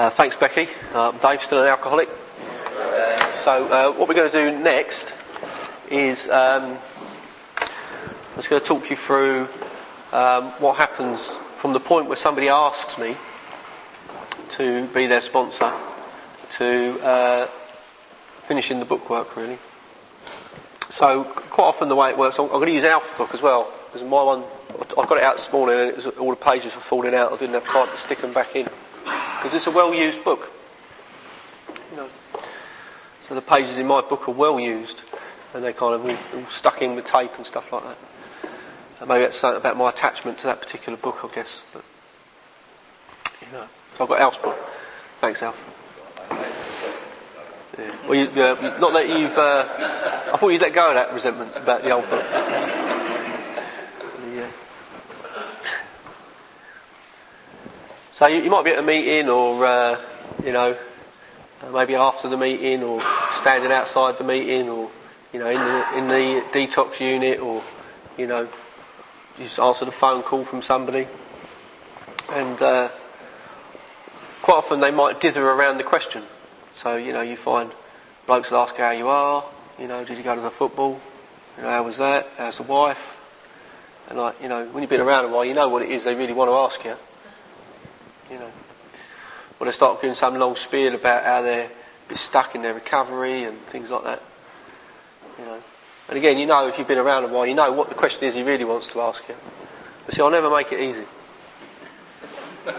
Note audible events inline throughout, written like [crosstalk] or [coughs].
Uh, thanks, Becky. Uh, Dave, still an alcoholic. So uh, what we're going to do next is um, I'm just going to talk you through um, what happens from the point where somebody asks me to be their sponsor to uh, finishing the bookwork, really. So quite often the way it works, I'm, going to use Alf's book as well because my one I got it out this morning and was, all the pages were falling out. I didn't have time to stick them back in because it's a well-used book. You know, so the pages in my book are well used and they kind of all, all stuck in with tape and stuff like that. And maybe that's something about my attachment to that particular book, I guess. But you know, so I've got Alf's book. Thanks, Alf. Yeah. Well, you, uh, not that you've. Uh, I thought you'd let go of that resentment about the old book. Yeah. So you, you might be at a meeting, or uh, you know, maybe after the meeting, or standing outside the meeting, or you know, in the in the detox unit, or you know, you just answered phone call from somebody, and uh, quite often they might dither around the question. So you know, you find blokes will ask how you are. You know, did you go to the football? You know, how was that? How's the wife? And like, you know, when you've been around a while, you know what it is they really want to ask you. When they start doing some long spiel about how they're a bit stuck in their recovery and things like that. You know, and again, you know, if you've been around a while, you know what the question is he really wants to ask you. But see, I'll never make it easy. [laughs]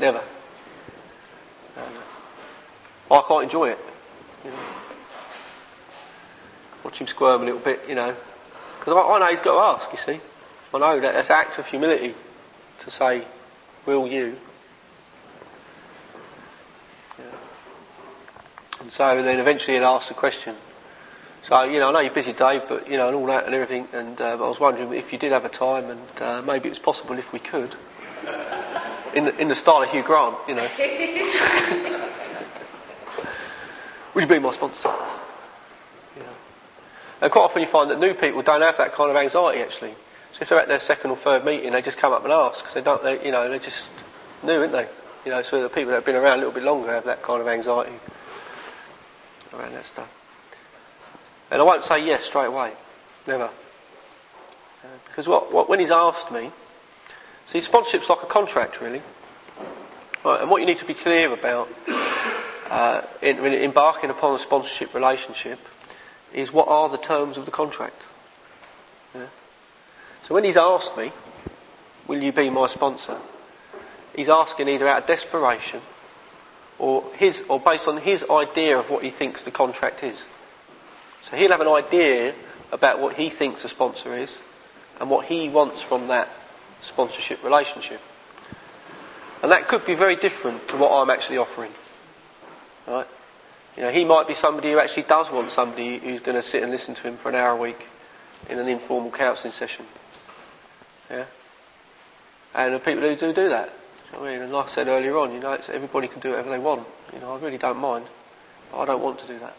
never. I can't enjoy it. You know. Watch him squirm a little bit, you know. Because I, I, know he's got to ask, you see. I know that that's an act of humility to say, will you? And so then eventually he'll ask the question. So, you know, I know you're busy, Dave, but, you know, and all that and everything, and uh, I was wondering if you did have a time, and uh, maybe was possible if we could. In the, in the style of Hugh Grant, you know. [laughs] Would you be my sponsor? Yeah. And quite often you find that new people don't have that kind of anxiety actually. So if they're at their second or third meeting, they just come up and ask because they don't, they, you know, they're just new, aren't they? You know, so the people that have been around a little bit longer have that kind of anxiety around that stuff. And I won't say yes straight away, never, uh, because what, what when he's asked me, see, sponsorship's like a contract really, right, and what you need to be clear about [coughs] uh, in, in embarking upon a sponsorship relationship is what are the terms of the contract. Yeah? So when he's asked me, will you be my sponsor? He's asking either out of desperation or his, or based on his idea of what he thinks the contract is. So he'll have an idea about what he thinks a sponsor is and what he wants from that sponsorship relationship. And that could be very different to what I'm actually offering. Right? You know, he might be somebody who actually does want somebody who's going to sit and listen to him for an hour a week in an informal counselling session. Yeah? And people who do do that. I mean? And like I said earlier on, you know, everybody can do whatever they want. You know, I really don't mind. But I don't want to do that.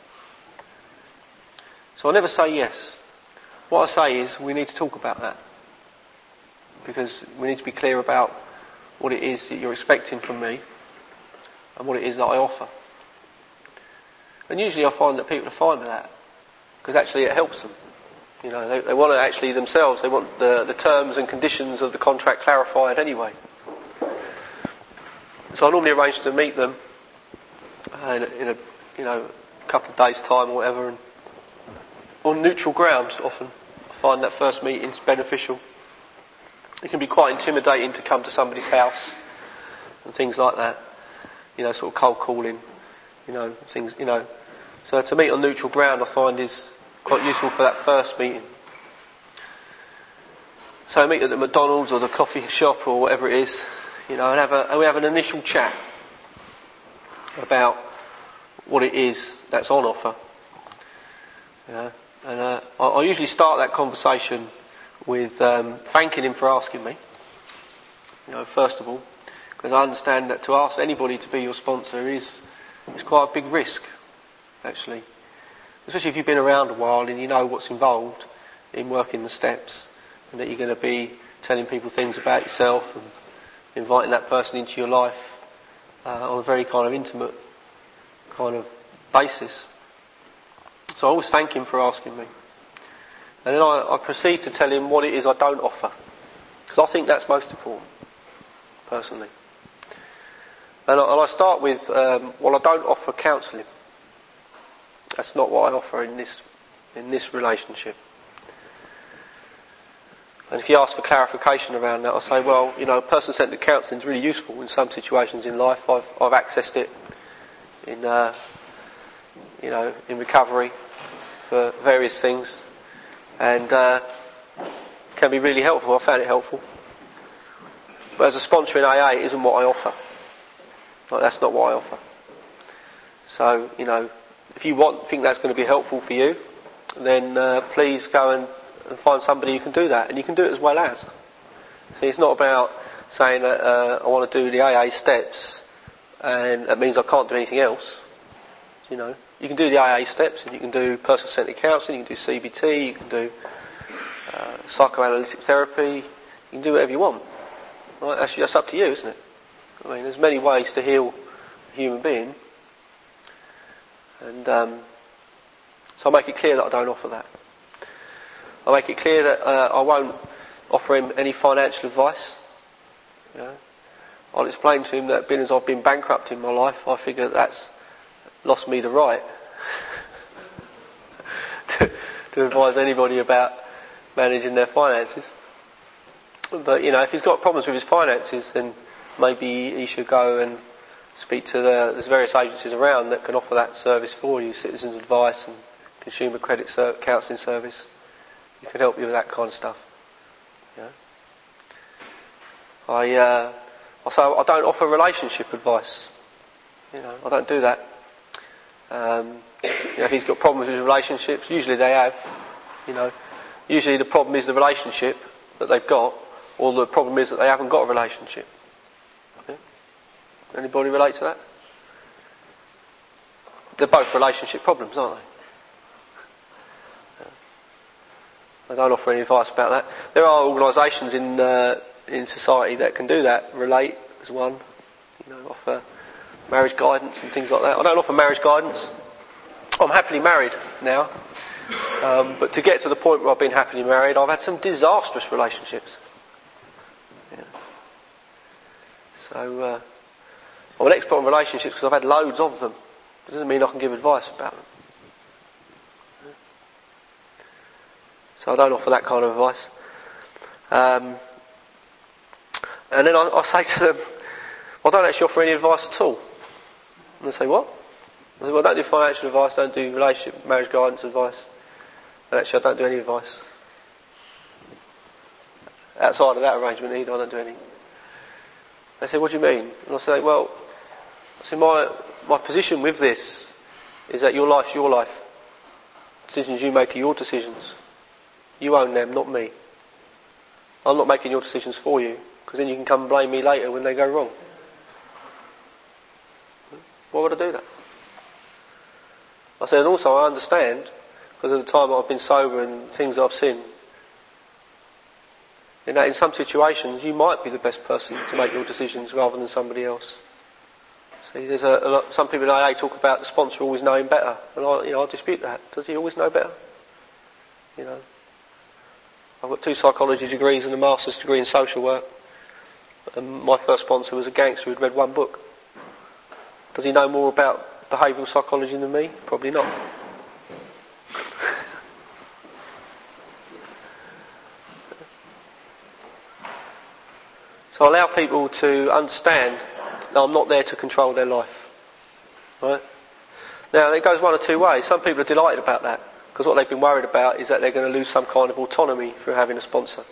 So I never say yes. What I say is we need to talk about that. Because we need to be clear about what it is that you're expecting from me and what it is that I offer. And usually I find that people are fine with that because actually it helps them. You know, they, they want to actually themselves, they want the, the terms and conditions of the contract clarified anyway. So I normally arrange to meet them uh, in, a, in a you know couple of days time or whatever, and on neutral grounds often. I find that first meeting's beneficial. It can be quite intimidating to come to somebody's house and things like that. You know, sort of cold calling. You know, things. You know, so to meet on neutral ground I find is quite useful for that first meeting. So I meet at the McDonald's or the coffee shop or whatever it is, you know, and have a, we have an initial chat about what it is that's on offer. And uh, I, I, usually start that conversation with um, thanking him for asking me. You know, first of all, because I understand that to ask anybody to be your sponsor is is quite a big risk actually. Especially if you've been around a while and you know what's involved in working the steps and that you're going to be telling people things about yourself and inviting that person into your life uh, on a very kind of intimate kind of basis. So I always thank him for asking me. And then I, I proceed to tell him what it is I don't offer. Because I think that's most important, personally. And I, and I start with, um, well, I don't offer counselling. That's not what I offer in this, in this relationship. And if you ask for clarification around that, I'll say, well, you know, person-centred counselling is really useful in some situations in life. I've, I've accessed it in, uh, you know, in recovery for various things, and uh, can be really helpful. I found it helpful. But as a sponsor in AA, it isn't what I offer. Like, that's not what I offer. So, you know, if you want, think that's going to be helpful for you, then uh, please go and, and, find somebody who can do that. And you can do it as well as. See, it's not about saying that uh, I want to do the AA steps and that means I can't do anything else. You know, you can do the AA steps and you can do person-centered counselling, you can do CBT, you can do uh, psychoanalytic therapy, you can do whatever you want. Right? That's, that's up to you, isn't it? I mean, there's many ways to heal a human being. And um, so I make it clear that I don't offer that. I make it clear that uh, I won't offer him any financial advice. You know? I'll explain to him that being as I've been bankrupt in my life, I figure that that's lost me the right to, [laughs] to advise anybody about managing their finances. But, you know, if he's got problems with his finances, then maybe he should go and speak to the, there's various agencies around that can offer that service for you, Citizens Advice and Consumer Credit Counselling Service. You can help you with that kind of stuff. Yeah. I, uh, so I don't offer relationship advice. You know, I don't do that. Um, you know, if he's got problems with relationships, usually they have. You know, usually the problem is the relationship that they've got, or the problem is that they haven't got a relationship. Okay? Anybody relate to that? They're both relationship problems, aren't they? I don't offer any advice about that. There are organisations in uh, in society that can do that. Relate as one, you know, offer marriage guidance and things like that. I don't offer marriage guidance. I'm happily married now, um, but to get to the point where I've been happily married, I've had some disastrous relationships. So uh, I'm an expert on relationships because I've had loads of them. It doesn't mean I can give advice about them. So I don't offer that kind of advice. Um, and then I, I say to them, I don't actually offer any advice at all. And they say, what? I say, well, don't do financial advice, don't do relationship, marriage guidance advice. And actually, I don't do any advice. Outside of that arrangement either, I don't do any. They say, what do you mean? And I say, well, I say, my, my position with this is that your life's your life. Decisions you make are your decisions. You own them, not me. I'm not making your decisions for you because then you can come blame me later when they go wrong. Why would I do that? I said, and also I understand, because of the time I've been sober and things I've seen, in that in some situations you might be the best person to make your decisions rather than somebody else. See, there's a, a lot, some people in AA talk about the sponsor always knowing better, and I, you know, I dispute that. Does he always know better? You know, I've got two psychology degrees and a master's degree in social work. And my first sponsor was a gangster who'd read one book. Does he know more about behavioural psychology than me? Probably not. [laughs] so I allow people to understand that I'm not there to control their life. Right? Now, it goes one or two ways. Some people are delighted about that because what they've been worried about is that they're going to lose some kind of autonomy through having a sponsor.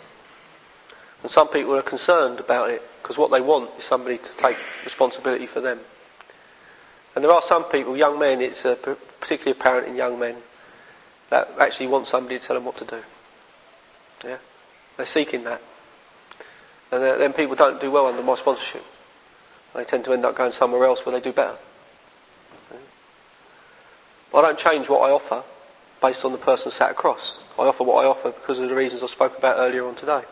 And some people are concerned about it because what they want is somebody to take responsibility for them. And there are some people, young men, it's uh, particularly apparent in young men, that actually want somebody to tell them what to do. Yeah? They're seeking that. And then people don't do well under my sponsorship. They tend to end up going somewhere else where they do better. I don't change what I offer based on the person sat across. I offer what I offer because of the reasons I spoke about earlier on today.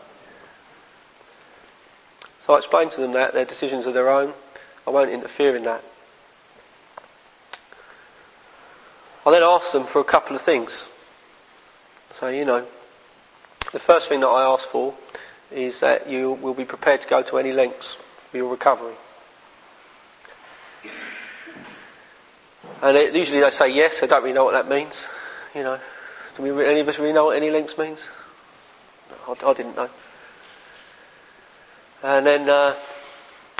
So I explain to them that their decisions are their own, I won't interfere in that. I then ask them for a couple of things. So, you know, the first thing that I ask for is that you will be prepared to go to any lengths for your recovery. And it, usually they say yes, I don't really know what that means. You know, do we, any of us really know what any links means? I, I didn't know. And then uh,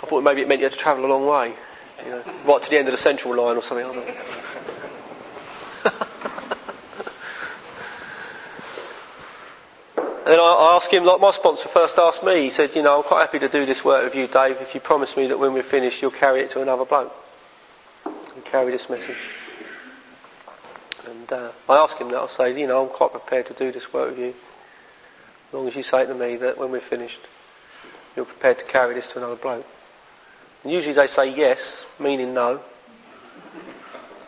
I thought maybe it meant you had to travel a long way, you know, right to the end of the central line or something. I don't know. [laughs] And then I asked him, like my sponsor first asked me, he said, you know, I'm quite happy to do this work with you, Dave, if you promise me that when we're finished you'll carry it to another bloke. And carry this message. And uh, I asked him that, I say, you know, I'm quite prepared to do this work with you. As long as you say to me that when we're finished, you're prepared to carry this to another bloke. And usually they say yes, meaning no,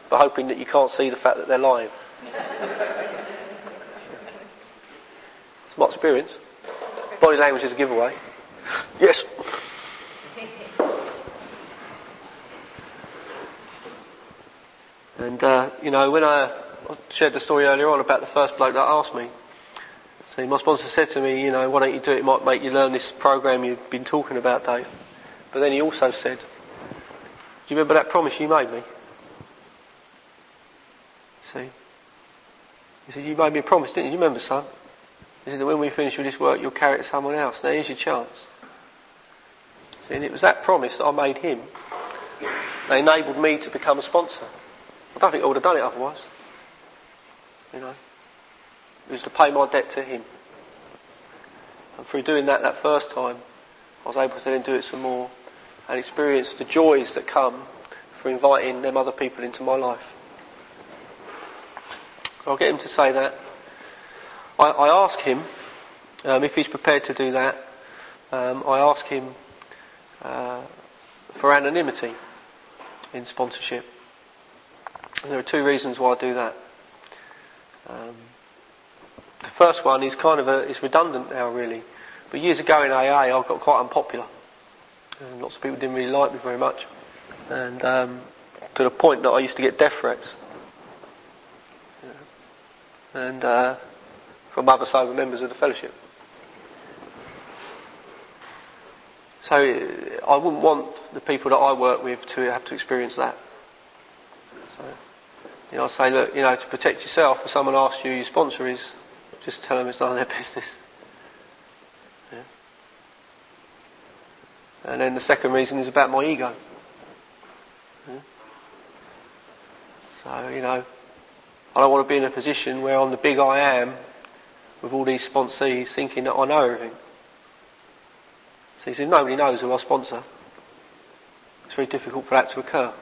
but hoping that you can't see the fact that they're lying. It's my experience. Body language is a giveaway. Yes. And, uh, you know, when I, shared the story earlier on about the first bloke that asked me, see, my sponsor said to me, you know, why don't you do it? It might make you learn this program you've been talking about, Dave. But then he also said, do you remember that promise you made me? See? He said, you made me a promise, didn't you? You remember, son? He said that when we finish with this work, you'll carry it to someone else. Now here's your chance. See, and it was that promise that I made him that enabled me to become a sponsor. I don't think I would have done it otherwise. You know. It was to pay my debt to him. And through doing that that first time, I was able to then do it some more and experience the joys that come for inviting them other people into my life. I'll get him to say that. I, I ask him um, if he's prepared to do that. Um, I ask him uh, for anonymity in sponsorship. And there are two reasons why I do that. Um, the first one is kind of a, it's redundant now really. But years ago in AA I got quite unpopular. And lots of people didn't really like me very much. And um, to the point that I used to get death threats. And uh, from other sober members of the fellowship. So I wouldn't want the people that I work with to have to experience that. You know, say, look, you know, to protect yourself, if someone asks you who your sponsor is, just tell them it's none of their [laughs] business. Yeah. And then the second reason is about my ego. Yeah. So, you know, I don't want to be in a position where I'm the big I am with all these sponsees thinking that I know everything. So he said, nobody knows who I sponsor. It's very difficult for that to occur.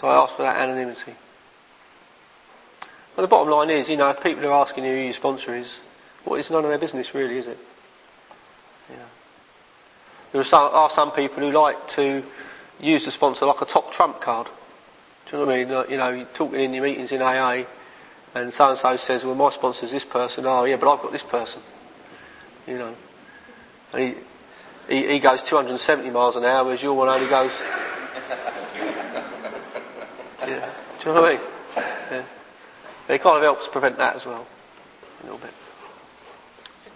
So I asked for that anonymity. Well, the bottom line is, you know, if people are asking you who your sponsor is, well, it's none of their business really, is it? Yeah. There are some, are some people who like to use the sponsor like a top trump card. Do you know what I mean? You know, you're talking in your meetings in AA, and so and so says, well, my sponsor's this person. Oh, yeah, but I've got this person. You know, he, he, he goes 270 miles an hour, whereas your one only goes. Do you know what I mean? Yeah. It kind of helps prevent that as well, a little bit. So,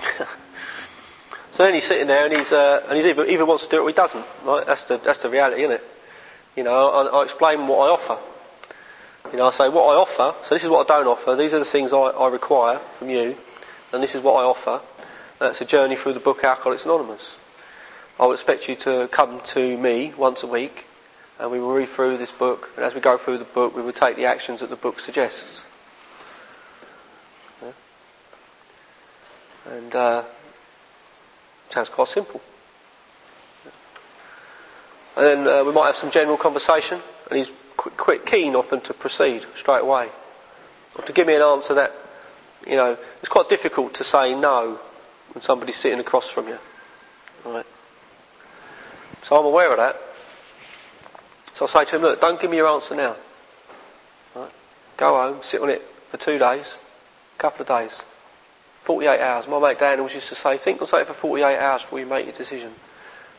[laughs] so then he's sitting there, and he's uh, and he's either, either wants to do it or he doesn't. Right? That's the that's the reality, isn't it? You know, I, I explain what I offer. You know, I say what I offer, so this is what I don't offer, these are the things I, I require from you, and this is what I offer. That's a journey through the book Alcoholics Anonymous. I would expect you to come to me once a week, and we will read through this book, and as we go through the book, we will take the actions that the book suggests. Yeah? And uh, sounds quite simple. And then uh, we might have some general conversation, and he's quick, keen often to proceed straight away. Or to give me an answer that, you know, it's quite difficult to say no when somebody's sitting across from you. Right? So I'm aware of that. So I say to him, look, don't give me your answer now. Right? Go home, sit on it for two days, a couple of days, 48 hours. My mate Dan always used to say, think on something for 48 hours before you make your decision.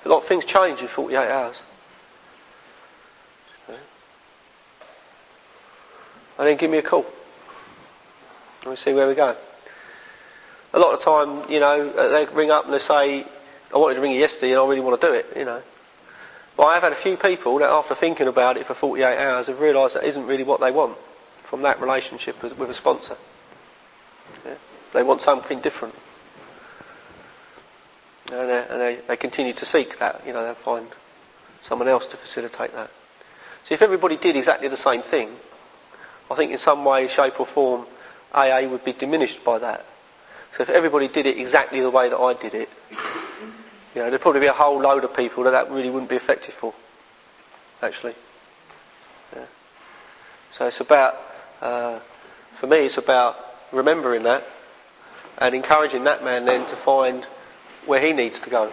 A lot of things change in 48 hours. And then give me a call. And we see where we go. A lot of time, you know, they ring up and they say, I wanted to ring you yesterday and I really want to do it, you know. But I have had a few people that after thinking about it for 48 hours have realised that isn't really what they want from that relationship with, with a sponsor. Yeah? They want something different. And, they, and they, they continue to seek that, you know, they'll find someone else to facilitate that. So if everybody did exactly the same thing, I think in some way, shape or form, AA would be diminished by that. So if everybody did it exactly the way that I did it, you know, there'd probably be a whole load of people that that really wouldn't be effective for, actually. Yeah. So it's about, uh, for me, it's about remembering that and encouraging that man then to find where he needs to go.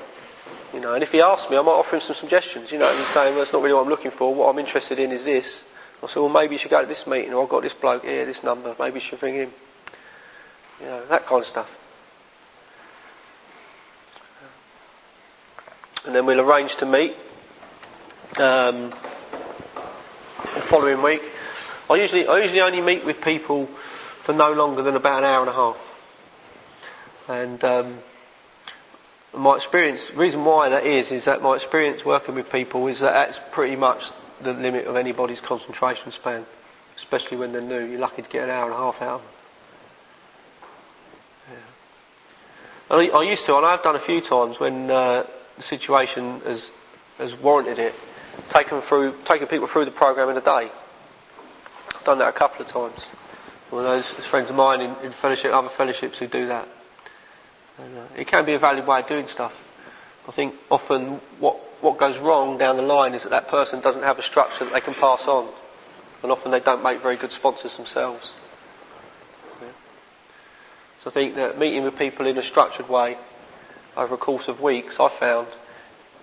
You know, and if he asks me, I might offer him some suggestions. You know, he's saying, well, that's not really what I'm looking for. What I'm interested in is this. I say, well, maybe you should go to this meeting, or I've got this bloke here, this number. Maybe you should ring him. You know, that kind of stuff. And then we'll arrange to meet um, the following week. I usually I usually only meet with people for no longer than about an hour and a half, and um, my experience, the reason why that is, is that my experience working with people is that that's pretty much the limit of anybody's concentration span, especially when they're new. You're lucky to get an hour and a half out of them. Yeah. I, I used to, and I've done a few times when uh, the situation has, has warranted it, taken through, people through the program in a day. I've done that a couple of times. Well, those friends of mine in, in fellowship, other fellowships who do that. And, uh, it can be a valid way of doing stuff. I think often what, what goes wrong down the line is that that person doesn't have a structure that they can pass on. And often they don't make very good sponsors themselves. Yeah. So I think that meeting with people in a structured way over a course of weeks, I found,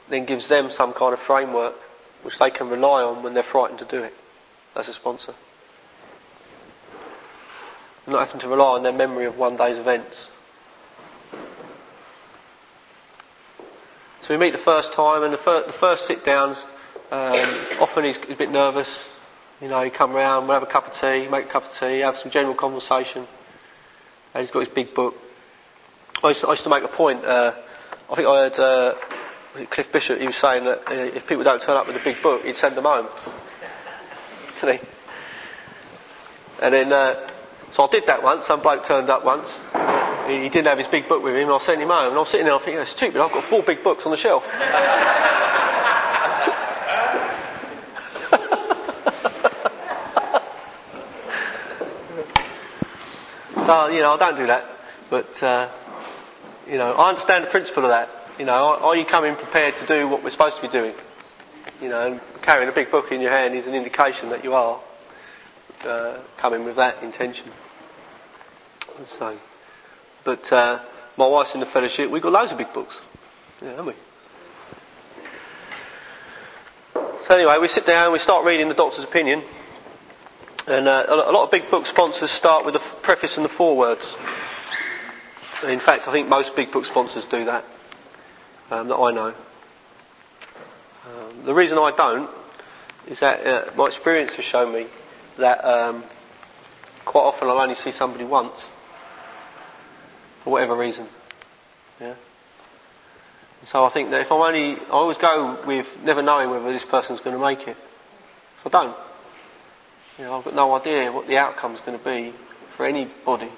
then gives them some kind of framework which they can rely on when they're frightened to do it as a sponsor. Not having to rely on their memory of one day's events. So we meet the first time and the, fir- the first sit downs, um, often he's, a bit nervous. You know, he come round, we'll have a cup of tea, make a cup of tea, have some general conversation. And he's got his big book. I used to, I used to make a point, uh, I think I heard uh, Cliff Bishop, he was saying that uh, if people don't turn up with a big book, he'd send them home. Didn't he? And then, uh, so I did that once. Some bloke turned up once. He, didn't have his big book with him, and I sent him home. And I was sitting there, I thinking, that's stupid. I've got four big books on the shelf. [laughs] so you know, I don't do that, but. You know, I understand the principle of that. You know, are you coming prepared to do what we're supposed to be doing? You know, carrying a big book in your hand is an indication that you are uh, coming with that intention. So, but uh, my wife's in the fellowship. We've got loads of big books, yeah, haven't we? So anyway, we sit down, we start reading the doctor's opinion, and uh, a lot of big book sponsors start with the preface and the forewords. In fact, I think most big book sponsors do that, um, that I know. Um, the reason I don't is that uh, my experience has shown me that um, quite often I'll only see somebody once for whatever reason. Yeah. so I think that if I'm only, I always go with never knowing whether this person's going to make it. So I don't. You know, I've got no idea what the outcome's going to be for anybody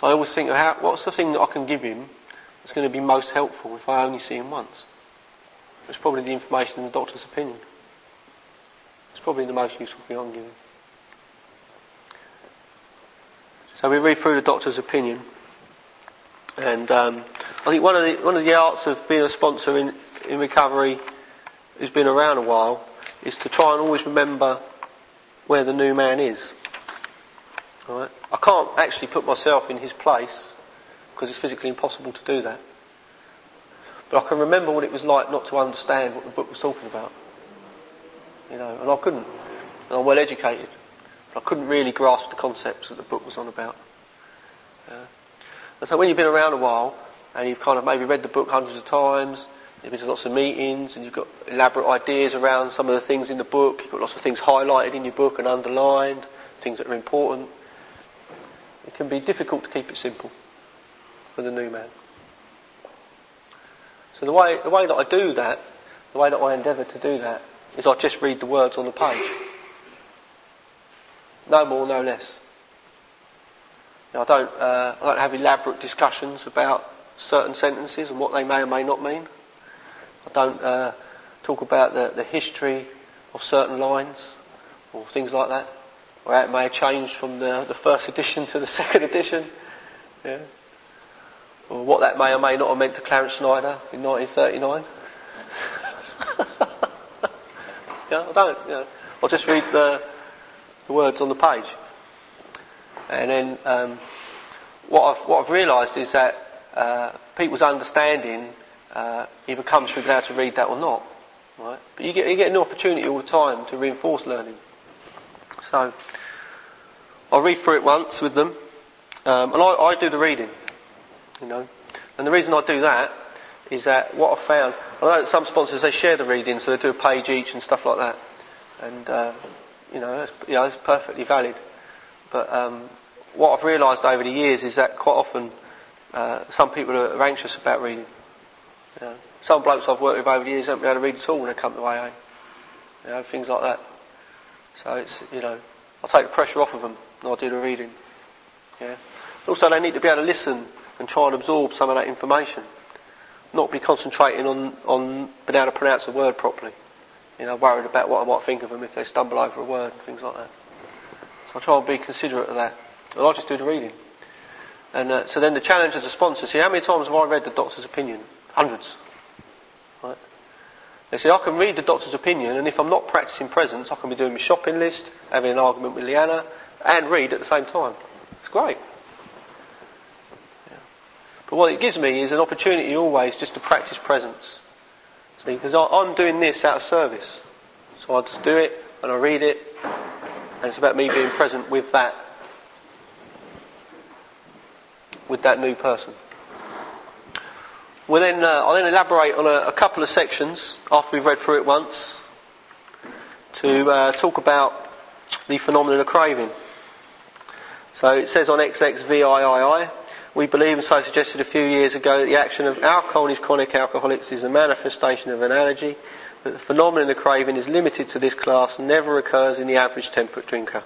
so I always think, how, what's the thing that I can give him that's going to be most helpful if I only see him once? It's probably the information in the doctor's opinion. It's probably the most useful thing I can give him. So we read through the doctor's opinion, and um, I think one of the one of the arts of being a sponsor in in recovery who's been around a while is to try and always remember where the new man is. Right? I can't actually put myself in his place because it's physically impossible to do that. But I can remember what it was like not to understand what the book was talking about. You know, and I couldn't. And I'm well educated. But I couldn't really grasp the concepts that the book was on about. Uh, And so when you've been around a while and you've kind of maybe read the book hundreds of times, you've been to lots of meetings and you've got elaborate ideas around some of the things in the book, you've got lots of things highlighted in your book and underlined, things that are important, it can be difficult to keep it simple for the new man. So the way, the way that I do that, the way that I endeavour to do that, is I just read the words on the page. No more, no less. I don't, uh, I don't have elaborate discussions about certain sentences and what they may or may not mean. I don't uh, talk about the, the history of certain lines or things like that, or it may have changed from the, the first edition to the [laughs] second edition. Yeah or what that may or may not have meant to Clarence Snyder in 1939. [laughs] yeah, I don't. You know, I'll just read the, the words on the page, and then um, what I've what I've realised is that uh, people's understanding uh, either comes through being able to read that or not. Right? But you get you get an opportunity all the time to reinforce learning. So I'll read through it once with them, um, and I, I do the reading you know. And the reason I do that is that what I found, I know some sponsors they share the reading, so they do a page each and stuff like that, and uh, you know, that's, you know, it's perfectly valid. But um, what I've realised over the years is that quite often uh, some people are anxious about reading. You know, some blokes I've worked with over the years haven't been able to read at all when they come to AA. You know, things like that. So it's, you know, I take the pressure off of them and I do the reading. Yeah. Also, they need to be able to listen and try and absorb some of that information. Not be concentrating on, on being able to pronounce a word properly. You know, worried about what I might think of them if they stumble over a word and things like that. So I try and be considerate of that. And I just do the reading. And uh, so then the challenge as a sponsor, see how many times have I read the doctor's opinion? Hundreds. They say I can read the doctor's opinion and if I'm not practicing presence I can be doing my shopping list, having an argument with Leanna and read at the same time. It's great. But what it gives me is an opportunity always just to practice presence. See, because I'm doing this out of service. So I just do it and I read it and it's about me being present with that. With that new person. We'll then, uh, I'll then elaborate on a, a, couple of sections after we've read through it once to uh, talk about the phenomenon of craving. So it says on XXVIII, we believe, and so suggested a few years ago, that the action of alcohol in chronic alcoholics is a manifestation of an allergy, that the phenomenon of craving is limited to this class and never occurs in the average temperate drinker.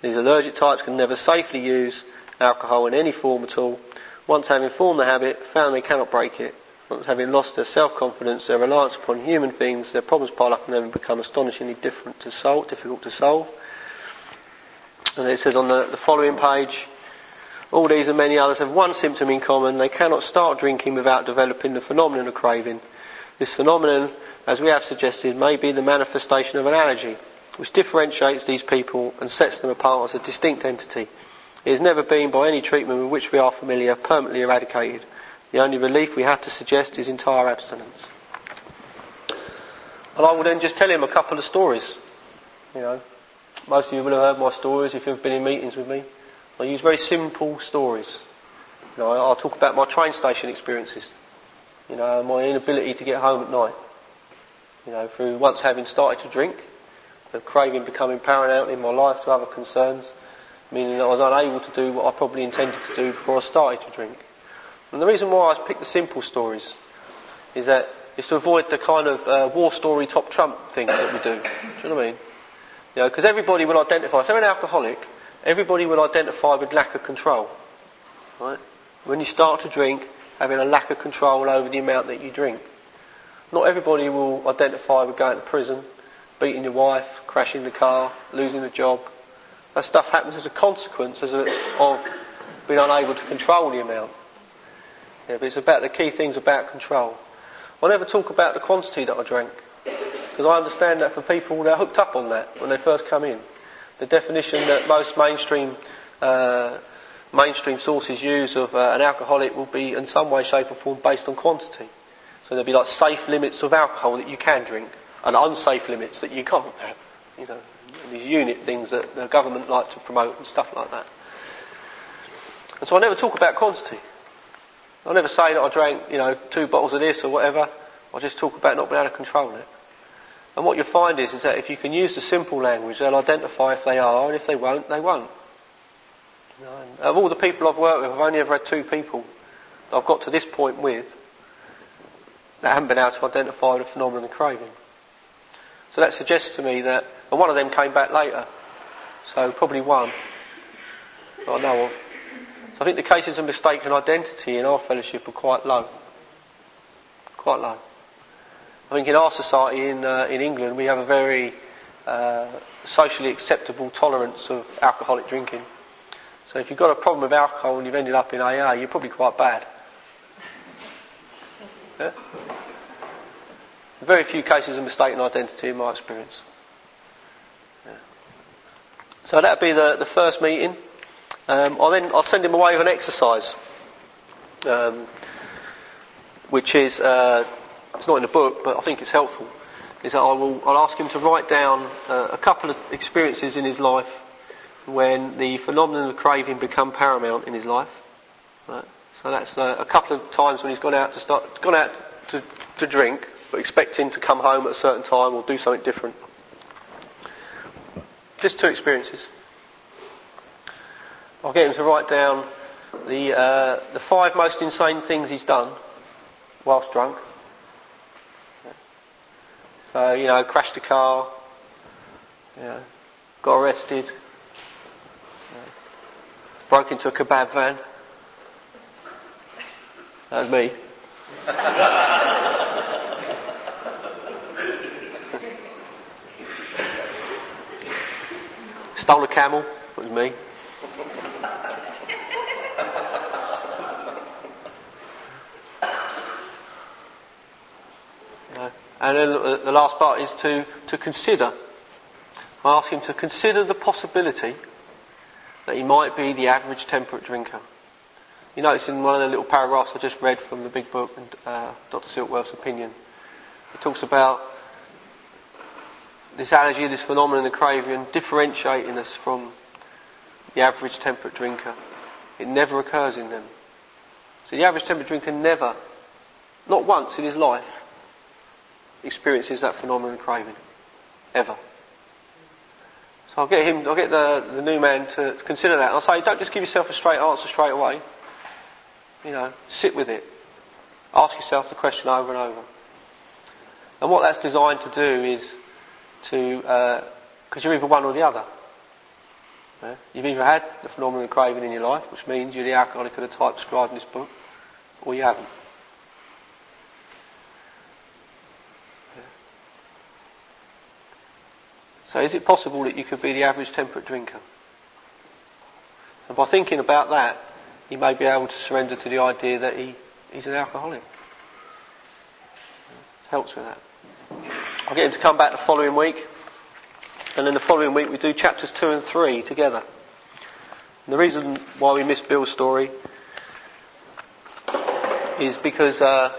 These allergic types can never safely use alcohol in any form at all. Once having formed the habit, found they cannot break it. Once having lost their self-confidence, their reliance upon human things, their problems pile up and then become astonishingly different to solve, difficult to solve. And it says on the, the following page, all these and many others have one symptom in common. They cannot start drinking without developing the phenomenon of craving. This phenomenon, as we have suggested, may be the manifestation of an allergy, which differentiates these people and sets them apart as a distinct entity. It has never been, by any treatment with which we are familiar, permanently eradicated. The only relief we have to suggest is entire abstinence. And I will then just tell him a couple of stories. You know, most of you will have heard my stories if you've been in meetings with me. I use very simple stories. You know, I'll talk about my train station experiences. You know, my inability to get home at night. You know, through once having started to drink, the craving becoming paramount in my life to other concerns, meaning that I was unable to do what I probably intended to do before I started to drink. And the reason why I picked the simple stories is that is to avoid the kind of uh, war story top trump thing that we do. Do you know what I mean? You know, because everybody will identify. If they're an alcoholic, everybody will identify with lack of control. Right? When you start to drink, having a lack of control over the amount that you drink. Not everybody will identify with going to prison, beating your wife, crashing the car, losing the job. That stuff happens as a consequence as a, of being unable to control the amount. Yeah, but it's about the key things about control. I never talk about the quantity that I drank because I understand that for people they're hooked up on that when they first come in the definition that most mainstream uh, mainstream sources use of uh, an alcoholic will be in some way, shape or form based on quantity. So there'll be like safe limits of alcohol that you can drink and unsafe limits that you can't have. You know, these unit things that the government like to promote and stuff like that. And so I never talk about quantity. I never say that I drank, you know, two bottles of this or whatever. I just talk about not being able to control it. And what you find is, is that if you can use the simple language, they'll identify if they are, and if they won't, they won't. Of all the people I've worked with, I've only ever had two people that I've got to this point with that haven't been able to identify the phenomenon of craving. So that suggests to me that, and one of them came back later, so probably one that I know of. So I think the cases of mistaken identity in our fellowship are quite low. Quite low. I think in our society in, uh, in England we have a very uh, socially acceptable tolerance of alcoholic drinking. So if you've got a problem with alcohol and you've ended up in AA, you're probably quite bad. Yeah? Very few cases of mistaken identity in my experience. So that'll be the, the first meeting. Um, I'll then I'll send him away with an exercise, um, which is uh, it's not in the book, but I think it's helpful. Is that I will I'll ask him to write down uh, a couple of experiences in his life when the phenomenon of craving become paramount in his life. Right? So that's uh, a couple of times when he's gone out to start gone out to, to drink, but expecting to come home at a certain time or do something different. Just two experiences. I'll get him to write down the uh, the five most insane things he's done whilst drunk. So you know, crashed a car, you know, got arrested, you know, broke into a kebab van. That was me. [laughs] Stole a camel. That was me. And then the last part is to, to consider. I ask him to consider the possibility that he might be the average temperate drinker. You notice in one of the little paragraphs I just read from the big book, and, uh, Dr. Silkworth's opinion, he talks about this allergy, this phenomenon, the craving, differentiating us from the average temperate drinker. It never occurs in them. So the average temperate drinker never, not once in his life, experiences that phenomenon of craving. Ever. So I'll get him, I'll get the, the new man to consider that. I'll say, don't just give yourself a straight answer straight away. You know, sit with it. Ask yourself the question over and over. And what that's designed to do is to, because uh, you're either one or the other. Yeah? You've either had the phenomenon of craving in your life, which means you're the alcoholic of the type described in this book, or you haven't. So is it possible that you could be the average temperate drinker? And by thinking about that, he may be able to surrender to the idea that he, he's an alcoholic. It helps with that. I'll get him to come back the following week. And then the following week we do chapters 2 and 3 together. And the reason why we missed Bill's story is because, uh,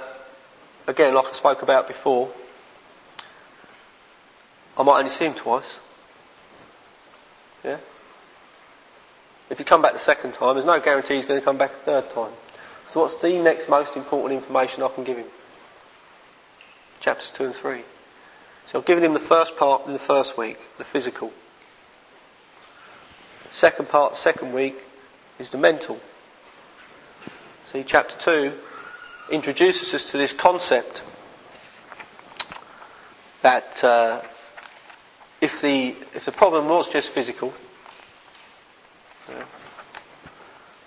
again, like I spoke about before, I might only see him twice. Yeah? If you come back the second time, there's no guarantee he's going to come back a third time. So what's the next most important information I can give him? Chapters 2 and 3. So I've given him the first part in the first week, the physical. Second part, second week, is the mental. See, chapter 2 introduces us to this concept that uh, if the if the problem was just physical,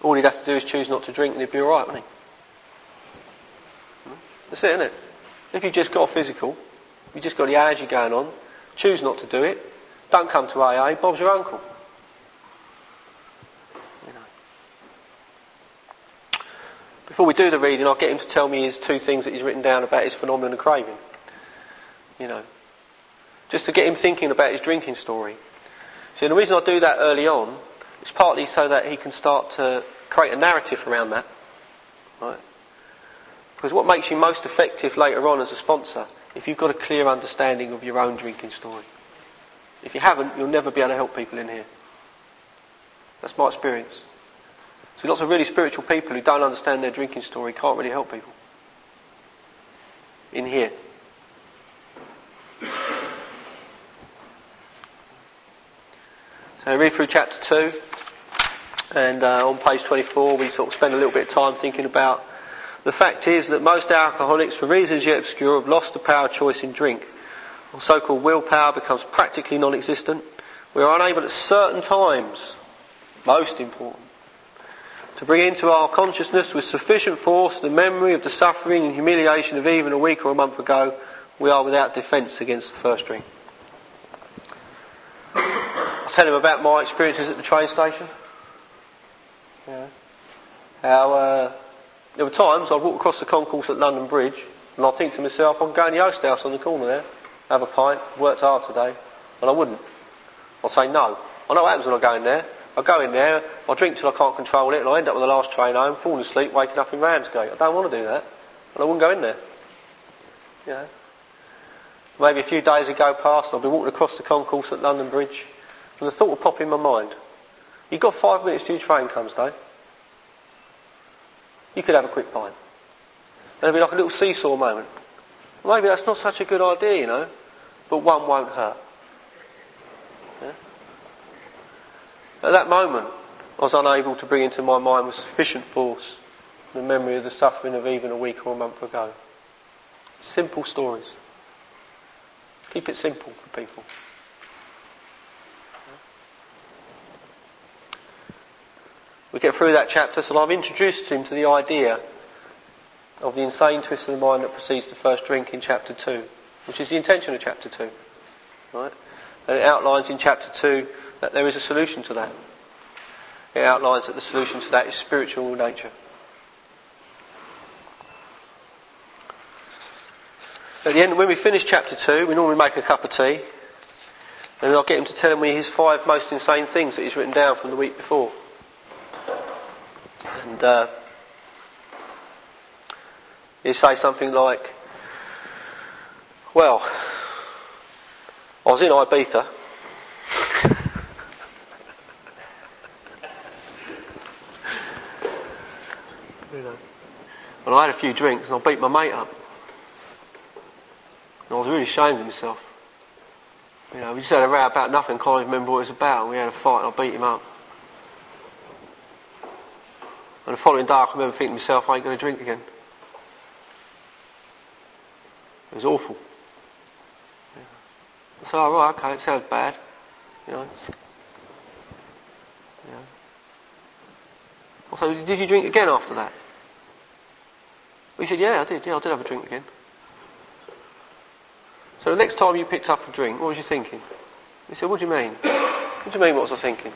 all he'd have to do is choose not to drink and he'd be alright, wouldn't he? That's it, isn't it? If you just got physical, you just got the allergy going on, choose not to do it, don't come to AA, Bob's your uncle. You know. Before we do the reading, I'll get him to tell me his two things that he's written down about his phenomenon of craving. You know, just to get him thinking about his drinking story. See, the reason I do that early on is partly so that he can start to create a narrative around that. Right? Because what makes you most effective later on as a sponsor, if you've got a clear understanding of your own drinking story. If you haven't, you'll never be able to help people in here. That's my experience. So lots of really spiritual people who don't understand their drinking story can't really help people. In here. So read through chapter 2 and uh, on page 24 we sort of spend a little bit of time thinking about the fact is that most alcoholics, for reasons yet obscure, have lost the power of choice in drink. so-called willpower becomes practically non-existent. We are unable at certain times, most important, to bring into our consciousness with sufficient force the memory of the suffering and humiliation of even a week or a month ago, we are without defence against the first drink. I'll tell him about my experiences at the train station. Yeah. How uh, there were times I'd walk across the concourse at London Bridge and I'd think to myself, I'm going to the Host House on the corner there, have a pint, worked hard today, and I wouldn't. I'd say no. I know what happens when I go in there. I go in there, I drink till I can't control it, and I end up with the last train home, falling asleep, waking up in Ramsgate. I don't want to do that, and I wouldn't go in there. You know. Maybe a few days ago past, I'd be walking across the concourse at London Bridge, and the thought would pop in my mind. You've got five minutes till your train comes, Dave you could have a quick pint. It'd be like a little seesaw moment. Maybe that's not such a good idea, you know, but one won't hurt. Yeah? At that moment, I was unable to bring into my mind with sufficient force the memory of the suffering of even a week or a month ago. Simple stories. Keep it simple for people. We get through that chapter, so I've introduced him to the idea of the insane twist of the mind that precedes the first drink in chapter 2, which is the intention of chapter 2. Right? And it outlines in chapter 2 that there is a solution to that. It outlines that the solution to that is spiritual nature. At the end, when we finish chapter 2, we normally make a cup of tea, and I'll get him to tell me his five most insane things that he's written down from the week before. And uh, you say something like, well, I was in Ibiza. and I had a few drinks and I beat my mate up. And I was really ashamed of myself. You know, we just had a row about nothing, can't even remember what it was about, we had a fight and I beat him up. And the following day I remember thinking to myself, I ain't going to drink again. It was awful. Yeah. I said, right, okay, it sounds bad. You know. Yeah. Also, did you drink again after that? He said, yeah, I did. Yeah, I did have a drink again. So the next time you picked up a drink, what was you thinking? He said, what do you mean? What do you mean, what was I thinking?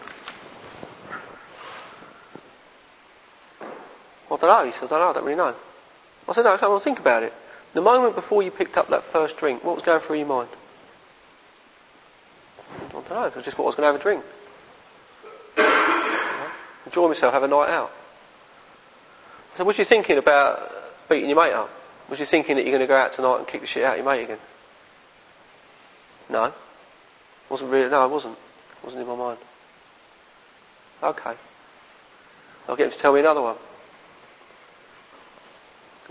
I don't know. He said, I don't. I really know. I said, no, okay, well, think about it. The moment before you picked up that first drink, what was going through your mind? I, said, I don't know. Was just what I was going to have a drink. [coughs] Enjoy myself, have a night out. So was you thinking about beating your mate up? Was you thinking that you're going to go out tonight and kick the shit out of your mate again? No. Wasn't really, no, it wasn't. It wasn't in my mind. Okay. I'll get him to tell me another one.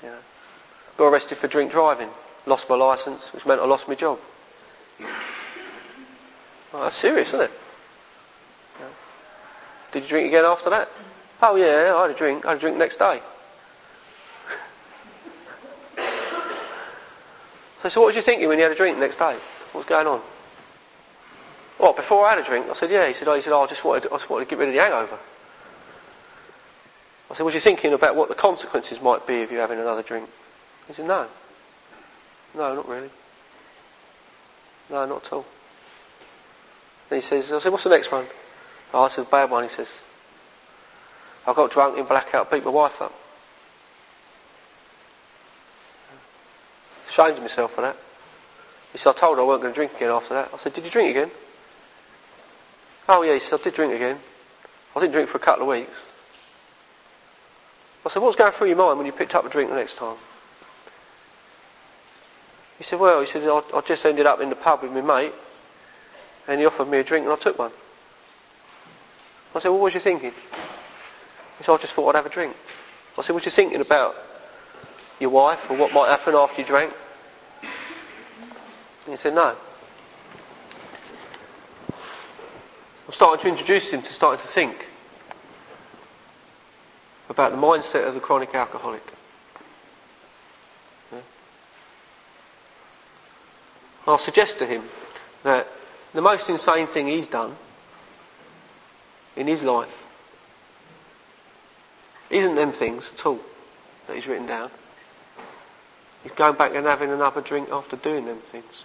You know. Got arrested for drink driving. Lost my licence, which meant I lost my job. Well, that's serious, isn't it? Did you drink again after that? Oh yeah, I had a drink. I had a drink next day. so, so what was you thinking when you had a drink the next day? What was going on? Well, before I had a drink? I said, yeah. He said, oh, he said, oh I, just wanted, I just wanted to get rid of the hangover. I said, was you thinking about what the consequences might be of you having another drink? He said, no. No, not really. No, not at all. Then he says, I said, what's the next one? Oh, I said, bad one, he says. I got drunk in blackout, beat my wife up. Ashamed of myself for that. He said, I told her I weren't going to drink again after that. I said, did you drink again? Oh yeah, he said, I did drink again. I didn't drink for a couple of weeks. I said, what's going through your mind when you picked up a drink the next time? He said, well, he said, I, I just ended up in the pub with my mate and he offered me a drink and I took one. I said, well, what was you thinking? He said, I just thought I'd have a drink. I said, was you thinking about your wife or what might happen after you drank? And he said, no. I'm starting to introduce him to starting to think about the mindset of the chronic alcoholic. Yeah. I'll suggest to him that the most insane thing he's done in his life isn't them things at all that he's written down. He's going back and having another drink after doing them things.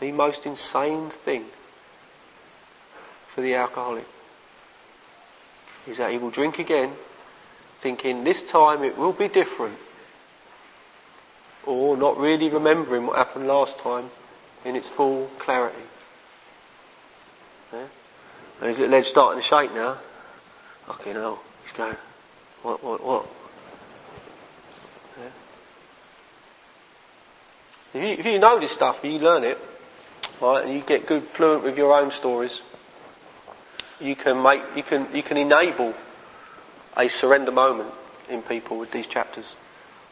The most insane thing for the alcoholic is that he will drink again thinking this time it will be different or not really remembering what happened last time in its full clarity. Yeah? And his little head's starting to shake now. Fucking hell. He's going, what, what, what? Yeah. If, you, if you know this stuff, you learn it, right, and you get good fluent with your own stories, you can make, you can, you can enable a surrender moment in people with these chapters.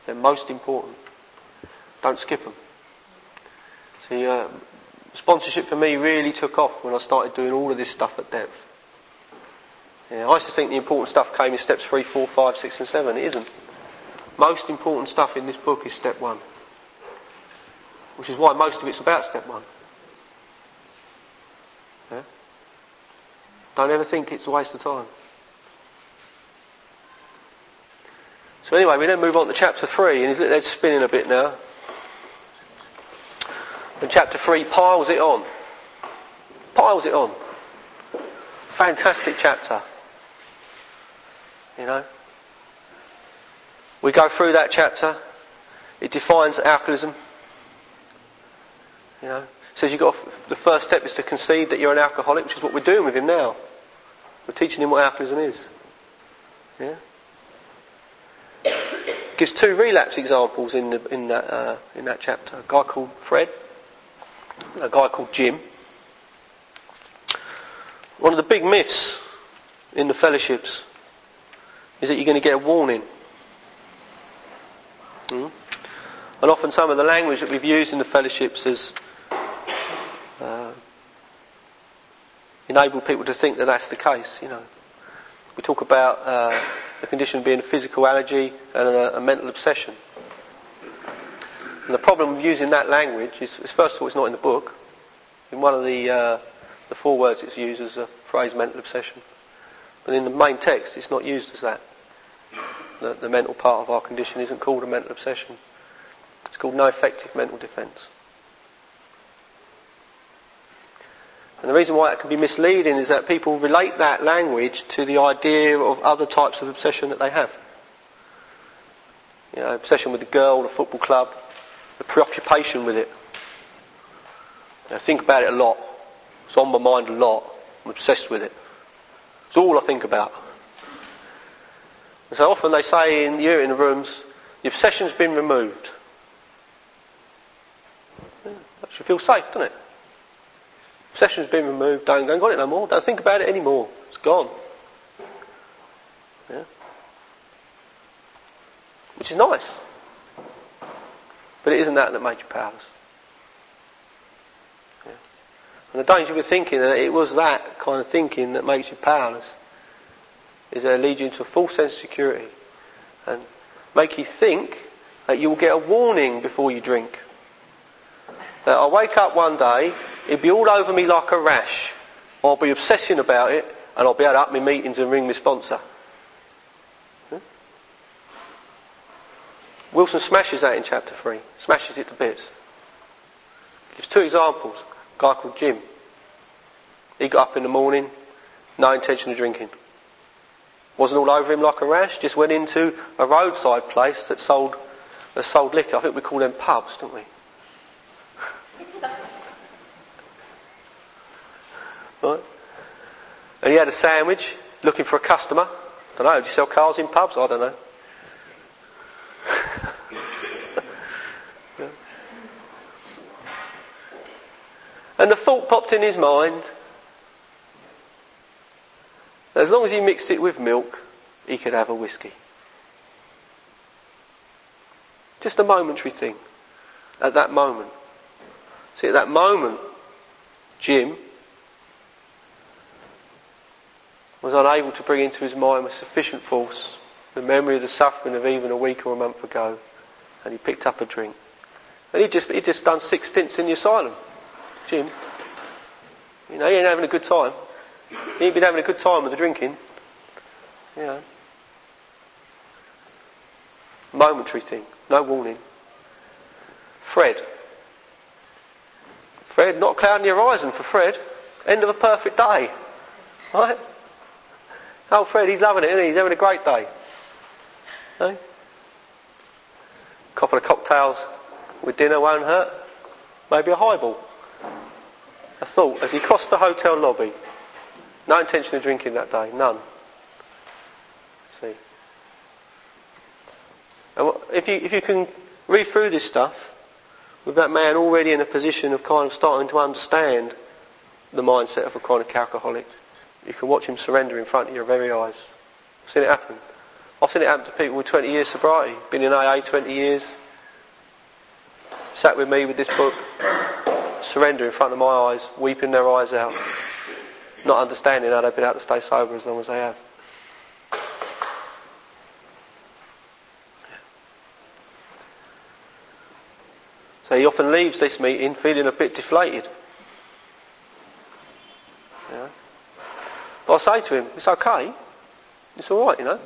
They're most important. Don't skip them. See, uh, sponsorship for me really took off when I started doing all of this stuff at depth. Yeah, I used to think the important stuff came in steps three, four, five, six, and seven. It isn't. Most important stuff in this book is step one, which is why most of it's about step one. Yeah? Don't ever think it's a waste of time. So anyway, we then move on to chapter three, and his little head's spinning a bit now. And chapter 3 piles it on. Piles it on. Fantastic chapter. You know? We go through that chapter. It defines alcoholism. You know? Says you got the first step is to concede that you're an alcoholic, which is what we're doing with him now. We're teaching him what alcoholism is. Yeah? Gives two relapse examples in the, in that uh, in that chapter. A guy called Fred a guy called Jim. One of the big myths in the fellowships is that you're going to get a warning. Hmm? And often some of the language that we've used in the fellowships has enabled people to think that that's the case, you know. We talk about uh, the condition being a physical allergy and a, a mental obsession. And the problem with using that language is, is, first of all, it's not in the book. In one of the, uh, the forewords it's used as a phrase mental obsession. But in the main text, it's not used as that. The, the mental part of our condition isn't called a mental obsession. It's called no effective mental defence. And the reason why it can be misleading is that people relate that language to the idea of other types of obsession that they have. You know, obsession with a girl, the football club, the preoccupation with it. I think about it a lot. It's on my mind a lot. I'm obsessed with it. It's all I think about. And so often they say in the in the rooms, the obsession's been removed. Yeah, that should feel safe, doesn't it? Obsession's been removed, don't, don't got it no more, don't think about it anymore. It's gone. Yeah? Which is nice. But it isn't that that made you powerless. Yeah. And the danger with thinking that it was that kind of thinking that makes you powerless is that it leads you into a false sense of security and make you think that you will get a warning before you drink. That I'll wake up one day, it'll be all over me like a rash. I'll be obsessing about it and I'll be able to up my meetings and ring my sponsor. Hmm? Wilson smashes that in chapter 3. Smashes it to bits. Gives two examples. A guy called Jim. He got up in the morning, no intention of drinking. Wasn't all over him like a rash, just went into a roadside place that sold that sold liquor. I think we call them pubs, don't we? Right? And he had a sandwich, looking for a customer. I don't know, do you sell cars in pubs? I don't know. [laughs] And the thought popped in his mind. As long as he mixed it with milk, he could have a whiskey. Just a momentary thing. At that moment. See, at that moment, Jim was unable to bring into his mind with sufficient force the memory of the suffering of even a week or a month ago, and he picked up a drink. And he just he just done six stints in the asylum. Jim. You know, he ain't having a good time. He ain't been having a good time with the drinking. You know. Momentary thing. No warning. Fred. Fred, not a cloud in the horizon for Fred. End of a perfect day. Right? Oh, Fred, he's loving it, isn't he? He's having a great day. No? Couple of cocktails with dinner won't hurt. Maybe a highball. A thought as he crossed the hotel lobby. No intention of drinking that day. None. See. If you, if you can read through this stuff with that man already in a position of kind of starting to understand the mindset of a chronic alcoholic, you can watch him surrender in front of your very eyes. I've seen it happen. I've seen it happen to people with 20 years sobriety. Been in AA 20 years. Sat with me with this book. Surrender in front of my eyes. Weeping their eyes out. Not understanding how they've been able to stay sober as long as they have. So he often leaves this meeting feeling a bit deflated. But I say to him, it's okay. It's alright, you know.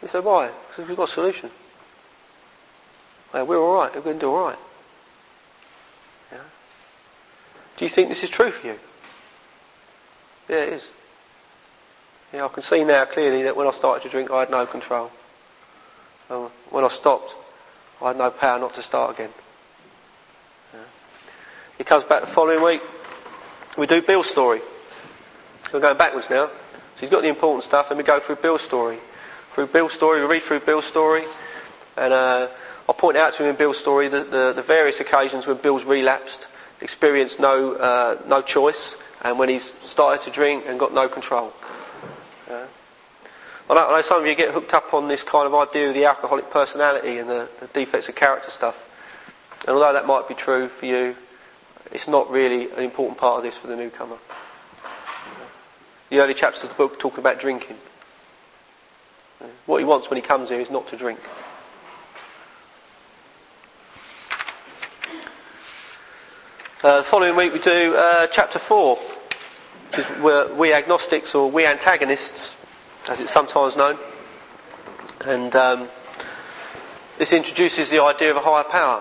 He said, why? Because we've got a solution. We're alright. We're going to do alright. Yeah. Do you think this is true for you? Yeah, it is. Yeah, I can see now clearly that when I started to drink, I had no control. Um, when I stopped, I had no power not to start again. Yeah. He comes back the following week. We do Bill's story. We're going backwards now. So he's got the important stuff, and we go through Bill's story. Through Bill's story, we read through Bill's story, and uh, I'll point out to him in Bill's story the, the, the various occasions when Bill's relapsed, experienced no, uh, no choice, and when he's started to drink and got no control. I, know, I know some of you get hooked up on this kind of idea of the alcoholic personality and the, the defects of character stuff. And although that might be true for you, it's not really an important part of this for the newcomer. The early chapters of the book talk about drinking. What he wants when he comes here is not to drink. Uh, the following week we do uh, chapter 4, which is we agnostics or we antagonists, as it's sometimes known. And um, this introduces the idea of a higher power.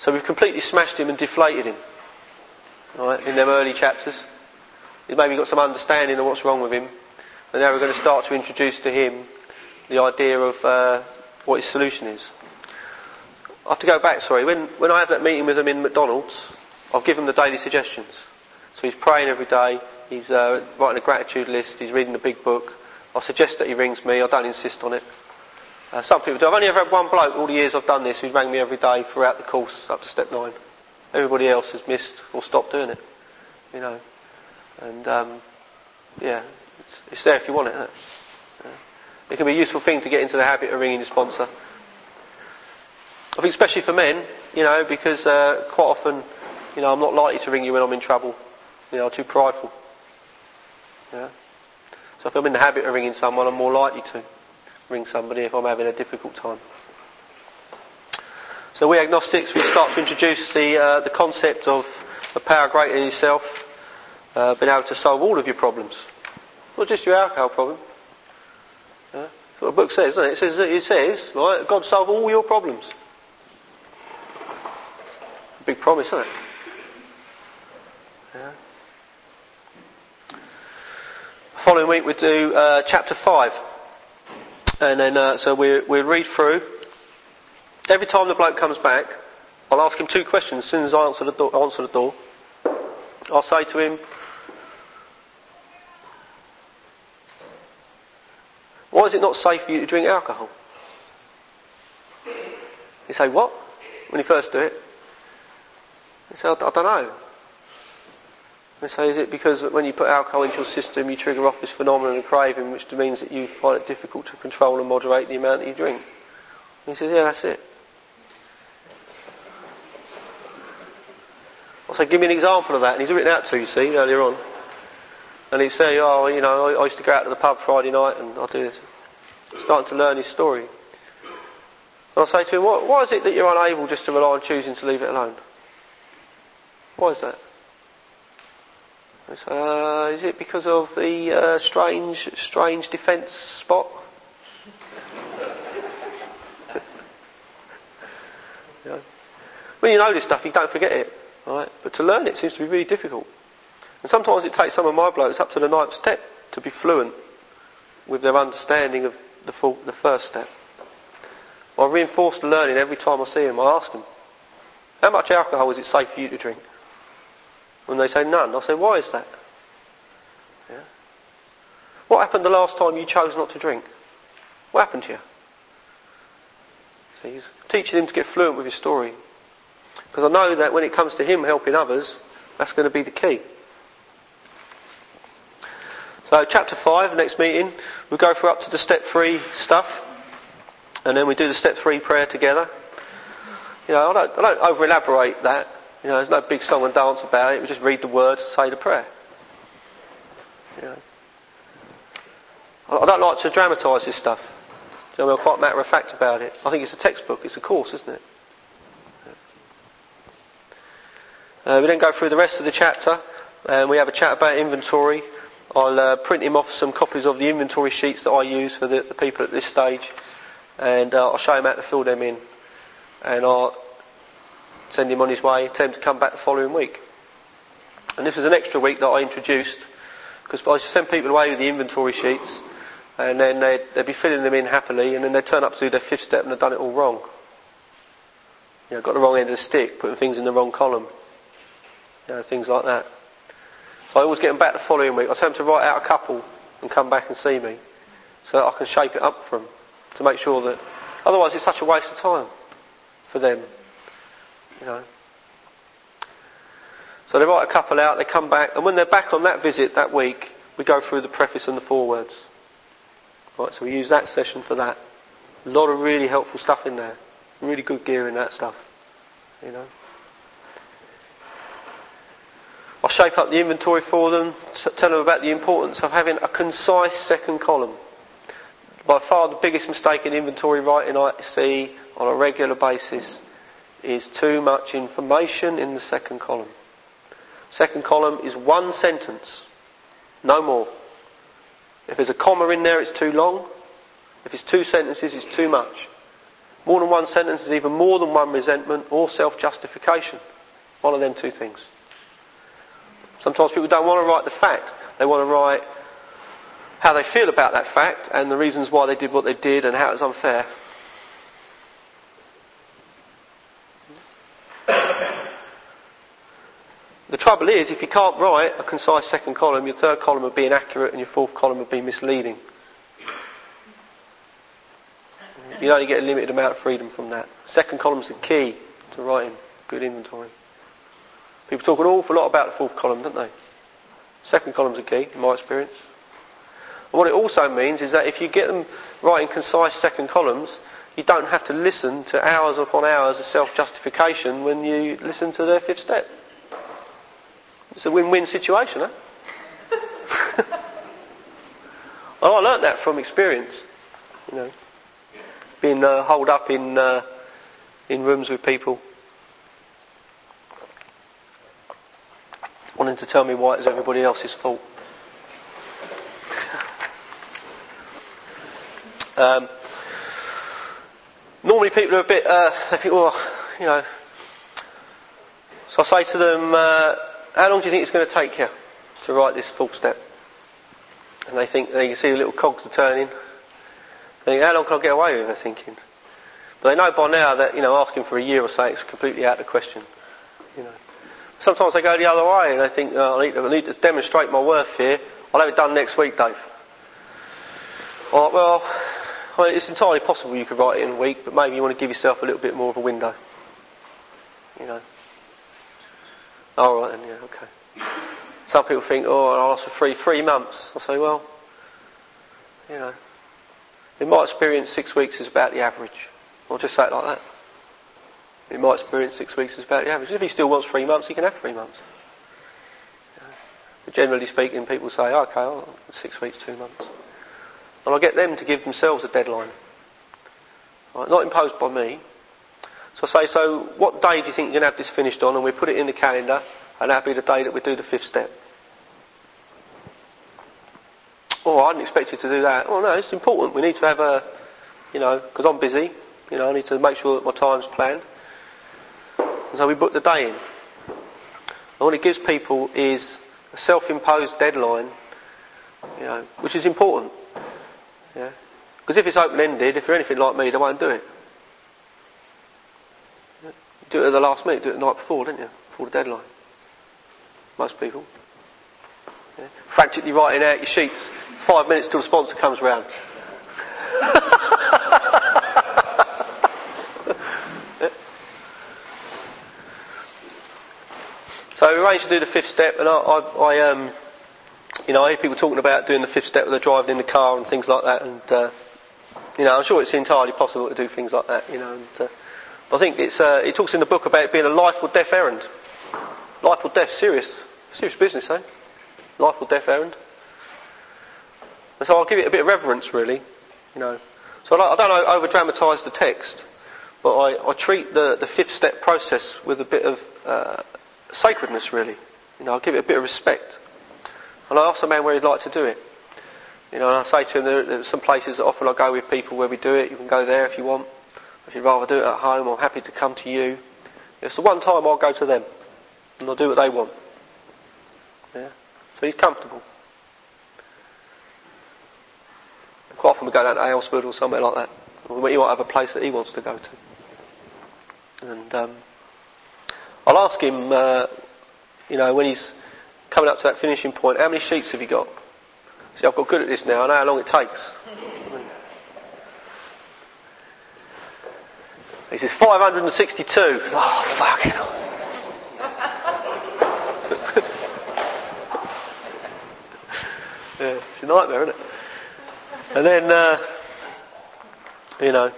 So we've completely smashed him and deflated him right, in them early chapters. He's maybe got some understanding of what's wrong with him. And now we're going to start to introduce to him the idea of uh, what his solution is. I have to go back, sorry. When, when I had that meeting with him in McDonald's, I've given him the daily suggestions. So he's praying every day, he's uh, writing a gratitude list, he's reading the big book. I suggest that he rings me, I don't insist on it. Uh, some people do. I've only ever had one bloke all the years I've done this who's rang me every day throughout the course up to step nine. Everybody else has missed or stopped doing it. You know. And um, yeah, it's, it's, there if you want it. Yeah. It can be a useful thing to get into the habit of ringing your sponsor. I think especially for men, you know, because uh, quite often, you know, I'm not likely to ring you when I'm in trouble. You know, I'm too prideful. Yeah. So if I'm in the habit of ringing someone, I'm more likely to ring somebody if I'm having a difficult time. So we agnostics, we start to introduce the, uh, the concept of a power greater than yourself, uh, being able to solve all of your problems. Not just your alcohol problem. Yeah? That's what the book says, doesn't it? It says, it says right, God solve all your problems. Big promise, isn't it? Yeah. Following week we do uh, chapter 5. And then, uh, so we we read through. Every time the bloke comes back, I'll ask him two questions as soon as I answer the, door, answer the door. I'll say to him, Why is it not safe for you to drink alcohol? You say, what? When you first do it? You say, I, I don't know. They say, is it because when you put alcohol into your system, you trigger off this phenomenon of craving, which means that you find it difficult to control and moderate the amount that you drink? And he says, yeah, that's it. I say, give me an example of that. And he's written out to you, see, earlier on. And he'd say, oh, you know, I, used to go out to the pub Friday night and I do this. Starting to learn his story. And I say to him, why, why is it that you're unable just to rely on choosing to leave it alone? Why is that? Uh, is it because of the uh, strange, strange defence spot? [laughs] when you know this stuff, you don't forget it, right? But to learn it seems to be really difficult. And sometimes it takes some of my blokes up to the ninth step to be fluent with their understanding of the, full, the first step. I reinforce the learning every time I see them. I ask them, how much alcohol is it safe for you to drink? When they say none, I say, why is that? Yeah. What happened the last time you chose not to drink? What happened to you? So he's teaching him to get fluent with his story. Because I know that when it comes to him helping others, that's going to be the key. So chapter 5, next meeting, we go through up to the step 3 stuff. And then we do the step 3 prayer together. You know, I don't, I don't over elaborate that. You know, there's no big song and dance about it. We just read the words, and say the prayer. You know. I don't like to dramatise this stuff. You know, I'm quite matter of fact about it. I think it's a textbook. It's a course, isn't it? Uh, we then go through the rest of the chapter and we have a chat about inventory. I'll uh, print him off some copies of the inventory sheets that I use for the, the people at this stage and uh, I'll show him how to fill them in and I'll send him on his way, tell him to come back the following week. And this was an extra week that I introduced because I send people away with the inventory sheets and then they'd, they'd, be filling them in happily and then they'd turn up to do their fifth step and they'd done it all wrong. You know, got the wrong end of the stick, putting things in the wrong column. You know, things like that. So I always get them back the following week. I tell them to write out a couple and come back and see me so that I can shape it up for them to make sure that otherwise it's such a waste of time for them. You know. So they write a couple out, they come back, and when they're back on that visit that week, we go through the preface and the forewords. Right, so we use that session for that. A lot of really helpful stuff in there. Really good gear in that stuff. You know. I'll shape up the inventory for them, tell them about the importance of having a concise second column. By far the biggest mistake in inventory writing I see on a regular basis is too much information in the second column. Second column is one sentence, no more. If there's a comma in there, it's too long. If it's two sentences, it's too much. More than one sentence is even more than one resentment or self-justification. One of them two things. Sometimes people don't want to write the fact. They want to write how they feel about that fact and the reasons why they did what they did and how it was unfair. [coughs] The trouble is, if you can't write a concise second column, your third column will be inaccurate and your fourth column will be misleading. You only get a limited amount of freedom from that. Second column is the key to writing good inventory. People talk an awful lot about the fourth column, don't they? Second column's a key, in my experience. And what it also means is that if you get them writing concise second columns, you don't have to listen to hours upon hours of self-justification when you listen to their fifth step. It's a win-win situation, eh? well, [laughs] I learnt that from experience. You know, being uh, holed up in uh, in rooms with people, wanting to tell me why it's everybody else's fault. [laughs] Um, normally people are a bit, uh, they think, well, you know. So I say to them. Uh, how long do you think it's going to take you to write this full step? And they think, they can see the little cogs are turning. They think, how long can I get away with? They're thinking. But they know by now that, you know, asking for a year or so is completely out of the question. You know. Sometimes they go the other way and they think, oh, I, need to, I need to demonstrate my worth here. I'll have it done next week, Dave. All right, well, I mean, it's entirely possible you could write it in a week, but maybe you want to give yourself a little bit more of a window. You know. All right, then, yeah, okay. Some people think, oh, I'll ask for three, three months. I say, well, you know, in my experience, six weeks is about the average. I'll just say it like that. In my experience, six weeks is about the average. If he still wants three months, he can have three months. But generally speaking, people say, oh, okay, oh, six weeks, two months. And I get them to give themselves a deadline. Right, not imposed by me. So I say, so what day do you think you're going to have this finished on? And we put it in the calendar, and that'll be the day that we do the fifth step. Oh, I didn't expect you to do that. Oh no, it's important. We need to have a, you know, because I'm busy. You know, I need to make sure that my time's planned. And so we book the day in. And what it gives people is a self-imposed deadline, you know, which is important. Yeah. Because if it's open-ended, if you're anything like me, they won't do it. Do it at the last minute, do it the night before, don't you? Before the deadline. Most people. Yeah. Frantically writing out your sheets five minutes till the sponsor comes round. [laughs] So we arranged to do the fifth step, and I, I, I um, you know, I hear people talking about doing the fifth step when they're driving in the car and things like that, and uh, you know, I'm sure it's entirely possible to do things like that, you know. And, uh, I think it's, uh, it talks in the book about it being a life or death errand. Life or death, serious, serious business, eh? Life or death errand. And so I'll give it a bit of reverence, really, you know. So I don't over dramatise the text, but I, I treat the, the fifth step process with a bit of uh, sacredness, really. You know, I give it a bit of respect. And I ask the man where he'd like to do it. You know, and I say to him, there, are some places that often I go with people where we do it. You can go there if you want. If you'd rather do it at home, I'm happy to come to you. It's the one time I'll go to them. And I'll do what they want. Yeah? So he's comfortable. And quite often we go down to Aylesford or somewhere like that. Or he might have a place that he wants to go to. And um, I'll ask him, uh, you know, when he's coming up to that finishing point, how many sheets have you got? See, I've got good at this now. I know how long it takes. He says 562. Oh, fucking [laughs] yeah, it's a nightmare, isn't it? And then, uh, you know,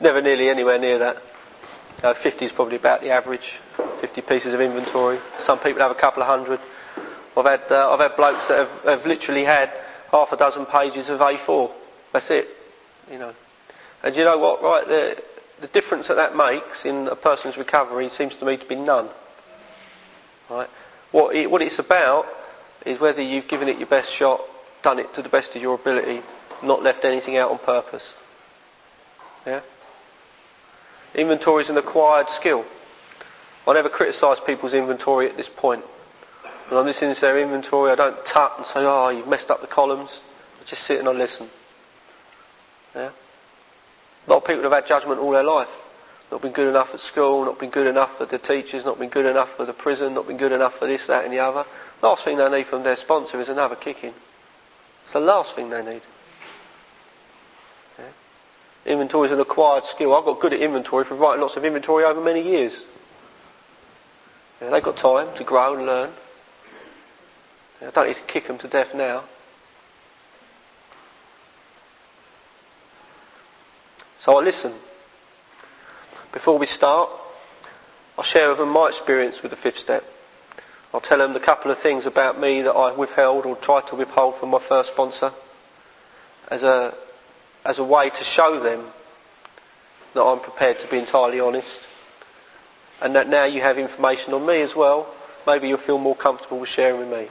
never nearly anywhere near that. Uh, 50 is probably about the average. 50 pieces of inventory. Some people have a couple of hundred. I've had uh, I've had blokes that have, have literally had half a dozen pages of A4. That's it. You know. And you know what? Right, the the difference that that makes in a person's recovery seems to me to be none. Right. What it, what it's about is whether you've given it your best shot, done it to the best of your ability, not left anything out on purpose. Yeah. Inventory is an acquired skill. I never criticise people's inventory at this point. When I'm listening to their inventory, I don't tut and say, oh, you've messed up the columns. I just sit and I listen. Yeah? A lot of people have had judgment all their life. Not been good enough at school, not been good enough for the teachers, not been good enough for the prison, not been good enough for this, that and the other. Last thing they need from their sponsor is another kicking. It's the last thing they need. Inventory is an acquired skill. I've got good at inventory for writing lots of inventory over many years. Yeah, they've got time to grow and learn. I don't need to kick them to death now. So I listen. Before we start, I'll share with them my experience with the fifth step. I'll tell them the couple of things about me that I withheld or tried to withhold from my first sponsor as a as a way to show them that I'm prepared to be entirely honest and that now you have information on me as well, maybe you'll feel more comfortable with sharing with me.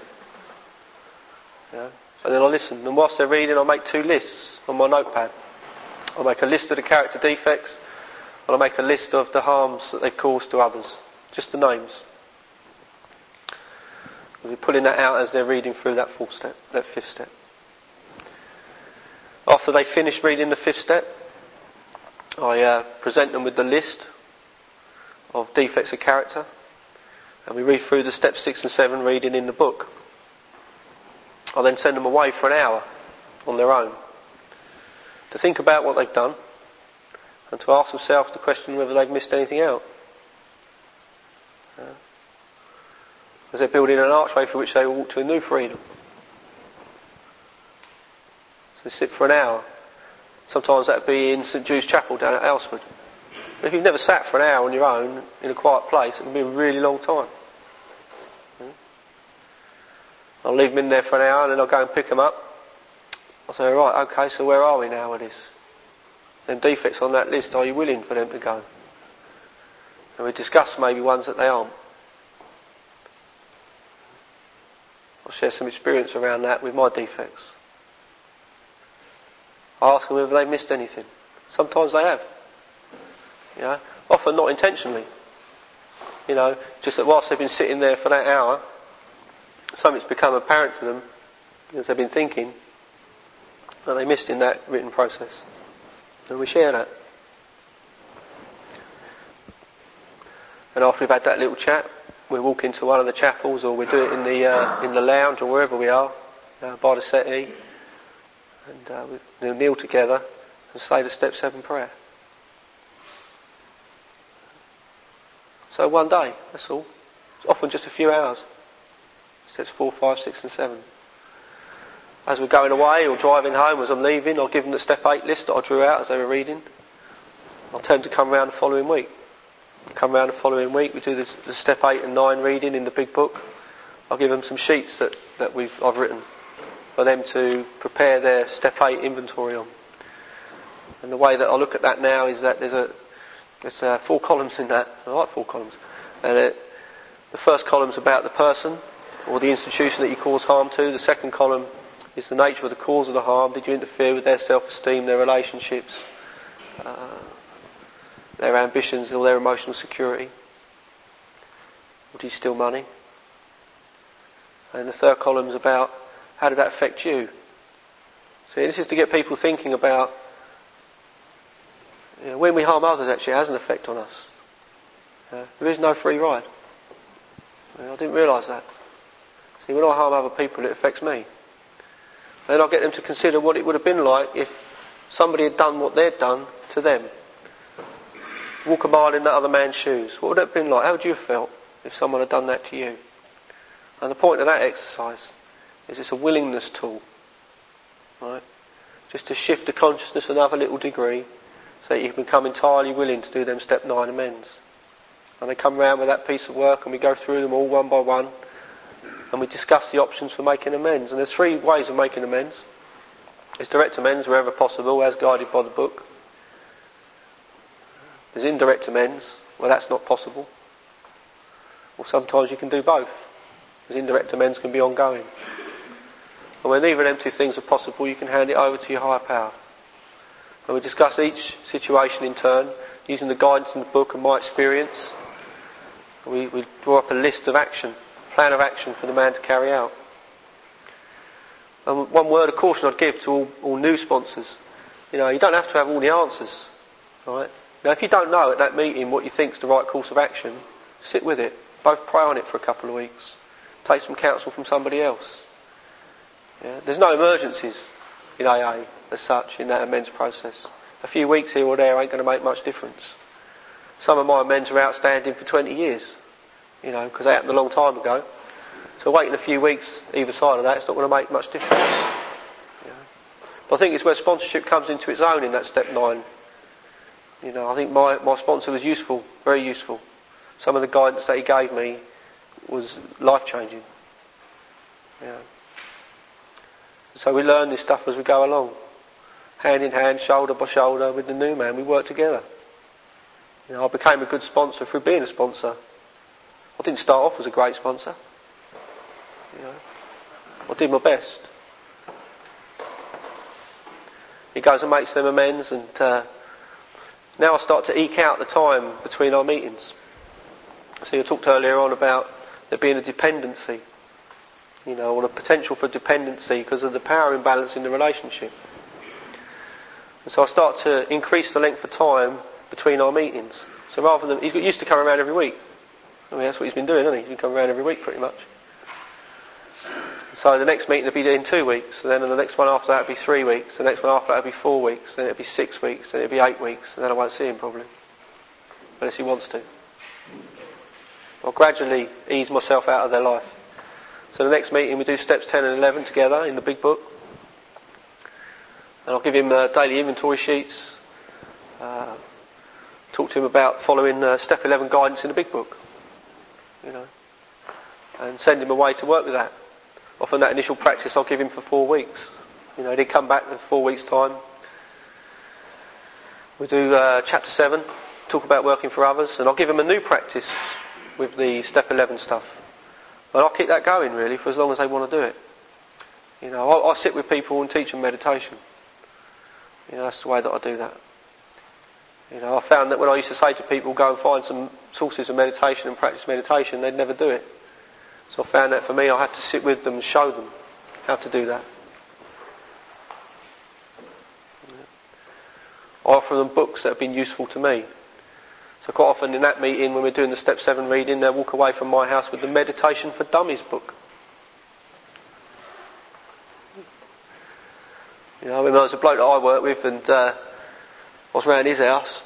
Yeah? And then I listen. And whilst they're reading, I make two lists on my notepad. I'll make a list of the character defects, and I'll make a list of the harms that they've caused to others. Just the names. We'll be pulling that out as they're reading through that fourth step, that fifth step. After they finish reading the fifth step, I uh, present them with the list of defects of character, and we read through the steps six and seven reading in the book. I then send them away for an hour on their own to think about what they've done and to ask themselves the question whether they've missed anything out. Uh, Because they're building an archway through which they walk to a new freedom. Sit for an hour. Sometimes that'd be in St Jude's Chapel down at Aylesford. If you've never sat for an hour on your own in a quiet place, it can be a really long time. Hmm? I'll leave them in there for an hour and then I'll go and pick them up. I'll say, right, okay, so where are we now with this? Them defects on that list, are you willing for them to go? And we discuss maybe ones that they aren't. I'll share some experience around that with my defects. Ask them if they've missed anything. Sometimes they have. Know, often not intentionally. You know, just that whilst they've been sitting there for that hour, something's become apparent to them because they've been thinking that they missed in that written process. And we share that. And after we've had that little chat, we walk into one of the chapels or we do it in the, uh, in the lounge or wherever we are, uh, by the settee. And uh, we kneel together and say the step seven prayer. So one day, that's all. It's often just a few hours. Steps four, five, six and seven. As we're going away or driving home, as I'm leaving, I'll give them the step eight list that I drew out as they were reading. I'll tell them to come around the following week. Come around the following week, we do the, the step eight and nine reading in the big book. I'll give them some sheets that, that we've, I've written for them to prepare their step eight inventory on. And the way that I look at that now is that there's a there's uh, four columns in that. I like four columns. And it, the first column's about the person or the institution that you cause harm to. The second column is the nature of the cause of the harm. Did you interfere with their self-esteem, their relationships, uh, their ambitions or their emotional security? Or did you steal money? And the third column is about how did that affect you? See, this is to get people thinking about you know, when we harm others, actually, has an effect on us. There is no free ride. I didn't realise that. See, when I harm other people, it affects me. Then I get them to consider what it would have been like if somebody had done what they'd done to them. Walk a mile in that other man's shoes. What would it have been like? How would you have felt if someone had done that to you? And the point of that exercise is it's a willingness tool. Right? Just to shift the consciousness another little degree so that you can become entirely willing to do them step nine amends. And they come round with that piece of work and we go through them all one by one and we discuss the options for making amends. And there's three ways of making amends. There's direct amends wherever possible as guided by the book. There's indirect amends where that's not possible. Or sometimes you can do both. Because indirect amends can be ongoing. And when them two things are possible, you can hand it over to your higher power. And we discuss each situation in turn, using the guidance in the book and my experience. We, we draw up a list of action, plan of action for the man to carry out. And one word of caution I'd give to all, all new sponsors. You know, you don't have to have all the answers. Right? Now if you don't know at that meeting what you think is the right course of action, sit with it. Both pray on it for a couple of weeks. Take some counsel from somebody else. Yeah? There's no emergencies in AA as such in that amends process. A few weeks here or there ain't going to make much difference. Some of my amends are outstanding for 20 years, you know, because they happened a long time ago. So waiting a few weeks either side of that, it's not going to make much difference. But I think it's where sponsorship comes into its own in that step nine. You know, I think my, my sponsor was useful, very useful. Some of the guidance that he gave me was life changing. So we learn this stuff as we go along. Hand in hand, shoulder by shoulder with the new man. We work together. You know, I became a good sponsor through being a sponsor. I didn't start off as a great sponsor. You know, I did my best. He goes and makes them amends and uh, now I start to eke out the time between our meetings. See, I talked earlier on about there being a dependency you know, or the potential for dependency because of the power imbalance in the relationship. And so I start to increase the length of time between our meetings. So rather than, he's got used to coming around every week. I mean, that's what he's been doing, hasn't he? He's been coming around every week pretty much. So the next meeting will be in two weeks, and then the next one after that will be three weeks, the next one after that will be four weeks, then it'll be six weeks, then it'll be eight weeks, and then I won't see him probably. Unless he wants to. I'll gradually ease myself out of their life. So the next meeting we do steps 10 and 11 together in the big book. And I'll give him uh, daily inventory sheets. Uh, talk to him about following uh, step 11 guidance in the big book. You know. And send him away to work with that. Often that initial practice I'll give him for four weeks. You know, he'd come back in four weeks' time. We do uh, chapter 7, talk about working for others, and I'll give him a new practice with the step 11 stuff. And I'll keep that going really for as long as they want to do it. You know, I, I sit with people and teach them meditation. You know, that's the way that I do that. You know, I found that when I used to say to people, go and find some sources of meditation and practice meditation, they'd never do it. So I found that for me, I had to sit with them and show them how to do that. I offer them books that have been useful to me. So quite often in that meeting, when we're doing the Step 7 reading, they'll walk away from my house with the Meditation for Dummies book. You know, I remember there was a bloke that I worked with and uh, I was around his house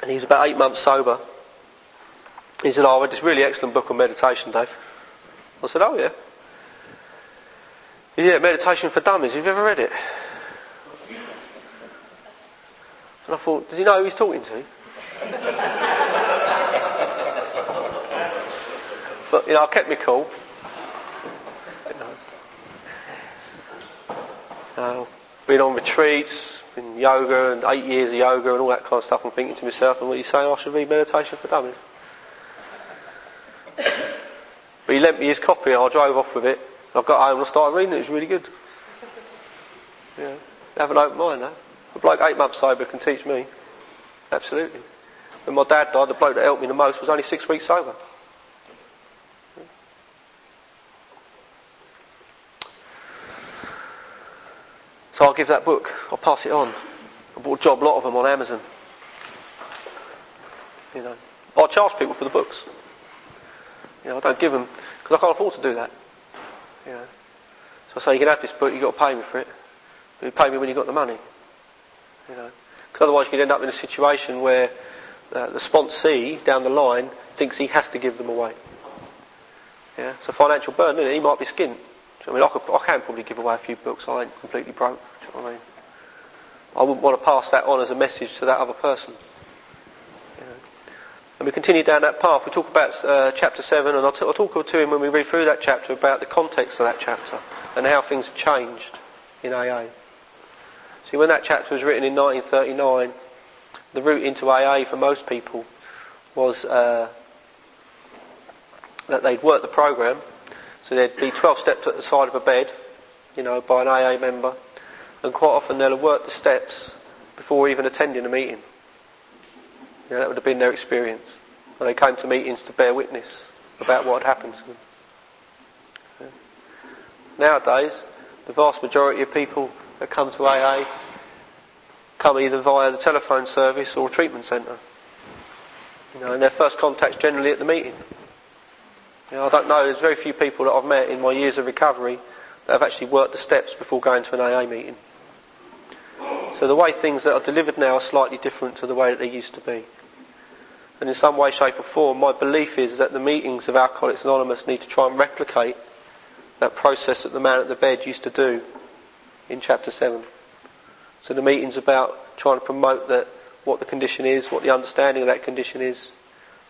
and he was about eight months sober. He said, oh, I read this really excellent book on meditation, Dave. I said, oh yeah. Yeah, Meditation for Dummies. Have you ever read it? And I thought, does he know who he's talking to? But, you know, I kept me cool. You know, been on retreats, been yoga and eight years of yoga and all that kind of stuff. I'm thinking to myself, and what you saying? I should read Meditation for Dummies. But he lent me his copy and I drove off with it. I got home and I started reading it. It was really good. Yeah. Have an open mind, though. A bloke eight months sober can teach me. Absolutely. When my dad died, the bloke that helped me the most was only six weeks sober. So I'll give that book. I'll pass it on. I bought a job lot of them on Amazon. You know, I charge people for the books. You know, I don't give them because I can't afford to do that. You know, so I say you can have this book. You've got to pay me for it. But you pay me when you've got the money. You know, because otherwise you could end up in a situation where uh, the sponsee down the line thinks he has to give them away. Yeah, it's a financial burden? He might be skint. I mean, I, could, I can probably give away a few books. I ain't completely broke. I mean? I wouldn't want to pass that on as a message to that other person. And we continue down that path. We talk about uh, chapter 7, and I'll, t- I'll talk to him when we read through that chapter about the context of that chapter and how things have changed in AA. See, when that chapter was written in 1939, the route into AA for most people was uh, that they'd worked the program, so there'd be 12 steps at the side of a bed, you know, by an AA member, and quite often they'll have worked the steps before even attending a meeting. You know, that would have been their experience. And they came to meetings to bear witness about what had happened to them. Yeah. Nowadays, the vast majority of people that come to AA come either via the telephone service or treatment centre. You know, and their first contact's generally at the meeting. You know, I don't know, there's very few people that I've met in my years of recovery that have actually worked the steps before going to an AA meeting. So the way things that are delivered now are slightly different to the way that they used to be. And in some way, shape or form, my belief is that the meetings of Alcoholics Anonymous need to try and replicate that process that the man at the bed used to do in chapter 7. So the meeting's about trying to promote that what the condition is, what the understanding of that condition is,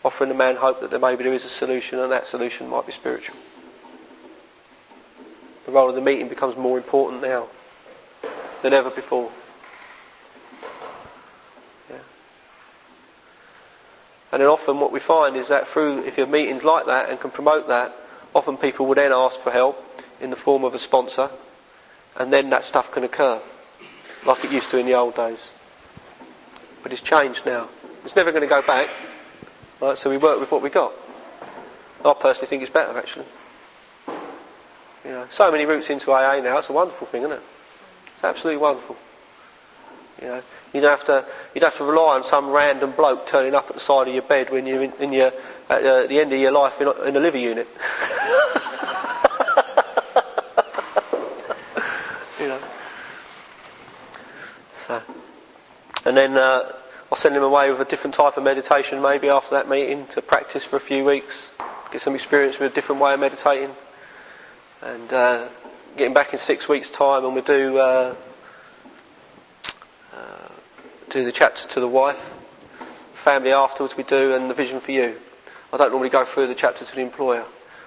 offering the man hope that there maybe there is a solution and that solution might be spiritual. The role of the meeting becomes more important now than ever before. And then often what we find is that through, if your meeting's like that and can promote that, often people will then ask for help in the form of a sponsor and then that stuff can occur like it used to in the old days. But it's changed now. It's never going to go back. Right, so we work with what we got. I personally think it's better actually. You know, so many routes into AA now, it's a wonderful thing, isn't it? It's absolutely wonderful. You know, you don't have to you don't have to rely on some random bloke turning up at the side of your bed when you're in, in your at uh, the end of your life in, in a liver unit. [laughs] you know. So, and then uh, I'll send them away with a different type of meditation maybe after that meeting to practice for a few weeks, get some experience with a different way of meditating, and uh, getting back in six weeks' time and we'll do uh, uh, do the chapter to the wife, family afterwards we do, and the vision for you. I don't normally go through the chapter to the employer.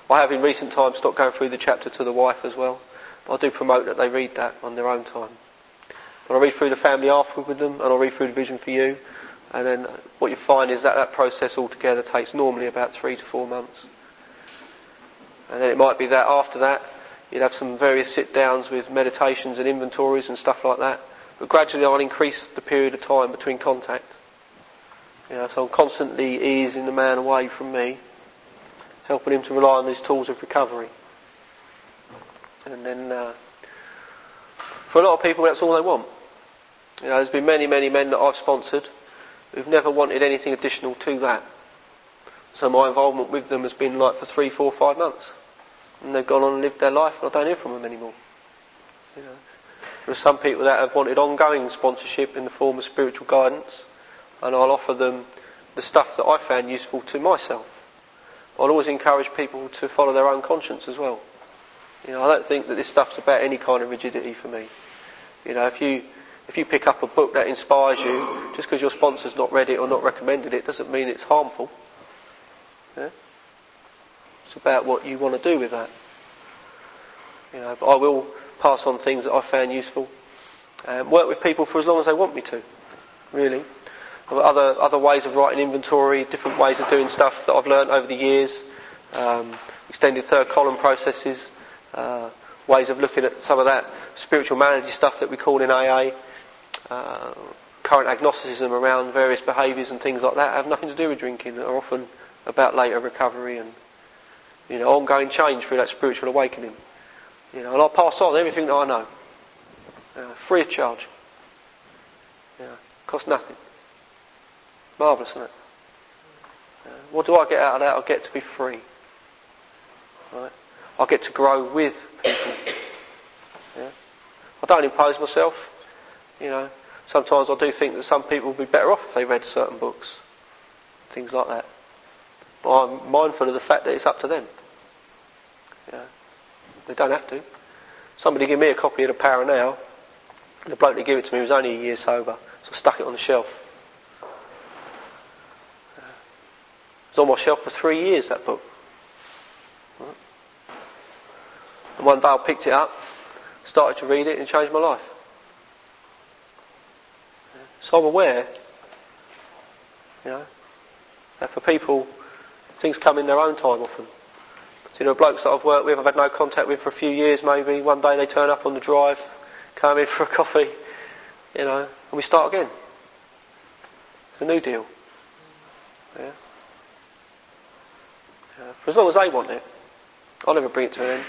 I have in recent times stopped going through the chapter to the wife as well. But I do promote that they read that on their own time. But I read through the family afterwards with them, and I'll read through the vision for you. And then what you find is that that process altogether takes normally about three to four months. And then it might be that after that, you'd have some various sit-downs with meditations and inventories and stuff like that. But gradually I'll increase the period of time between contact. You know, so I'm constantly easing the man away from me, helping him to rely on these tools of recovery. And then, uh, for a lot of people, that's all they want. You know, there's been many, many men that I've sponsored who've never wanted anything additional to that. So my involvement with them has been like for three, four, five months. And they've gone on and lived their life and I don't hear from them anymore. You know. There are some people that have wanted ongoing sponsorship in the form of spiritual guidance and I'll offer them the stuff that I found useful to myself. I'll always encourage people to follow their own conscience as well. You know, I don't think that this stuff's about any kind of rigidity for me. You know, if you if you pick up a book that inspires you, just because your sponsor's not read it or not recommended it, doesn't mean it's harmful. Yeah? It's about what you want to do with that. You know, I will pass on things that I found useful. and work with people for as long as they want me to, really other other ways of writing inventory, different ways of doing stuff that I've learned over the years, um, extended third column processes, uh, ways of looking at some of that spiritual malady stuff that we call in AA, uh, current agnosticism around various behaviours and things like that have nothing to do with drinking. They're often about later recovery and you know ongoing change through that spiritual awakening. You know, and I'll pass on everything that I know, uh, free of charge. Know, costs nothing. Marvellous, isn't it? what do I get out of that? I get to be free. Right? I get to grow with people. Yeah? I don't impose myself. You know, sometimes I do think that some people would be better off if they read certain books, things like that. But I'm mindful of the fact that it's up to them. Yeah, they don't have to. Somebody give me a copy of The Power Now. The bloke that gave it to me was only a year sober, so I stuck it on the shelf. It was on my shelf for three years, that book. And one day I picked it up, started to read it and changed my life. So I'm aware, you know, that for people, things come in their own time often. You know, blokes that I've worked with, I've had no contact with for a few years maybe, one day they turn up on the drive, come in for a [laughs] coffee, you know, and we start again. It's a new deal. Yeah for as long as they want it. I'll never bring it to an end.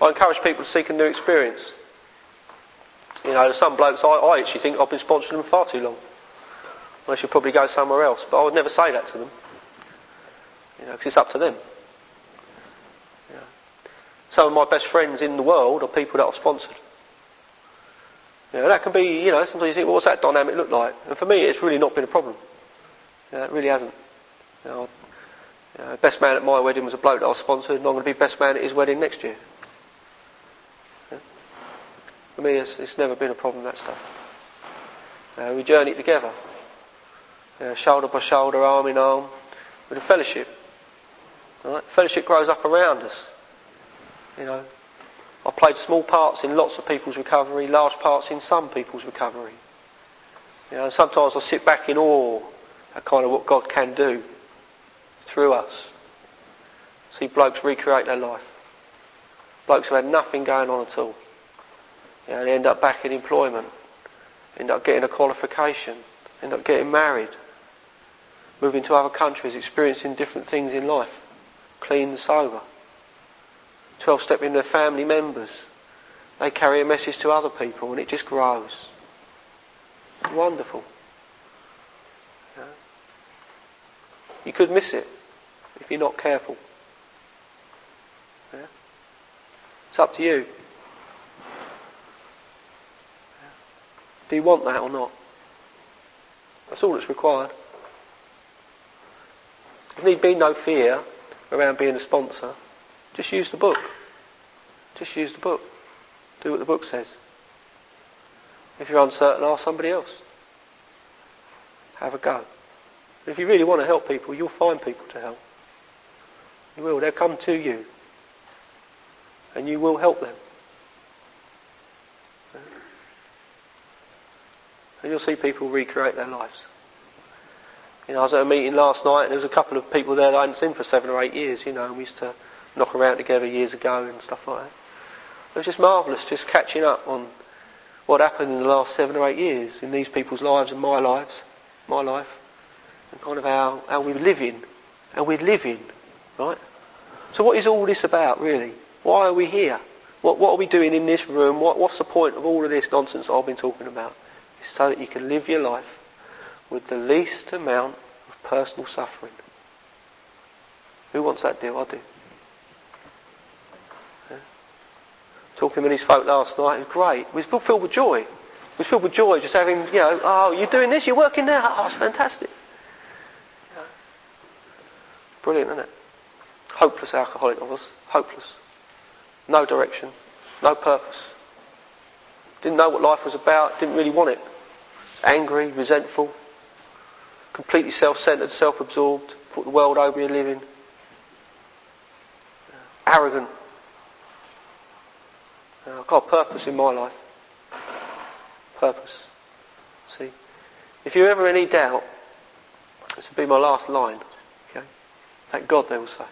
I encourage people to seek a new experience. You know, some blokes, I, I actually think I've been sponsoring them far too long. I should probably go somewhere else. But I would never say that to them. You know, because it's up to them. Some of my best friends in the world are people that I've sponsored. You know, that can be, you know, sometimes you think, well, what's that dynamic look like? And for me, it's really not been a problem. It really hasn't. You know, best man at my wedding was a bloke that I sponsored, and I'm going to be best man at his wedding next year. For me, it's, it's, never been a problem, that stuff. Uh, we journey together, uh, shoulder by shoulder, arm in arm, with a fellowship. Right? Fellowship grows up around us. You know, I played small parts in lots of people's recovery, large parts in some people's recovery. You know, sometimes I sit back in awe at kind of what God can do through us. See blokes recreate their life. Blokes who had nothing going on at all. You know, they end up back in employment. End up getting a qualification. End up getting married. Moving to other countries, experiencing different things in life. Clean and sober. 12 step in their family members. They carry a message to other people and it just grows. Wonderful. You could miss it if you're not careful. Yeah? It's up to you. Do you want that or not? That's all that's required. There need be no fear around being a sponsor. Just use the book. Just use the book. Do what the book says. If you're uncertain, ask somebody else. Have a go. If you really want to help people, you'll find people to help. You will. They'll come to you. And you will help them. And you'll see people recreate their lives. You know, I was at a meeting last night and there was a couple of people there that I hadn't seen for seven or eight years, you know, and we used to knock around together years ago and stuff like that. It was just marvellous, just catching up on what happened in the last seven or eight years in these people's lives and my lives, my life, and kind of how, how we're living, how we're living, right? So what is all this about, really? Why are we here? What, what are we doing in this room? What, what's the point of all of this nonsense I've been talking about? It's so that you can live your life with the least amount of personal suffering. Who wants that deal? I do. talking with these folk last night. It was great. We was filled with joy. We was filled with joy just having, you know, oh, you're doing this, you're working there. Oh, it's fantastic. Brilliant, isn't it? Hopeless alcoholic I was. Hopeless. No direction. No purpose. Didn't know what life was about. Didn't really want it. Angry, resentful. Completely self-centered, self-absorbed. Put the world over your living. Arrogant. Uh, I've got a purpose in my life. Purpose. See? If you're ever in any doubt, this will be my last line. Okay? Thank God they will say.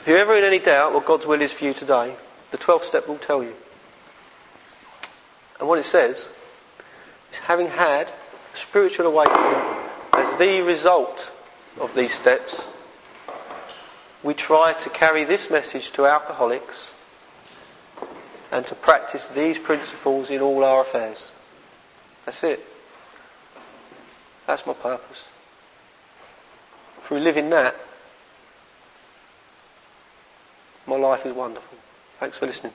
If you're ever in any doubt what God's will is for you today, the 12th step will tell you. And what it says having had spiritual awakening as the result of these steps, we try to carry this message to alcoholics and to practice these principles in all our affairs. That's it. That's my purpose. Through living that, my life is wonderful. Thanks for listening.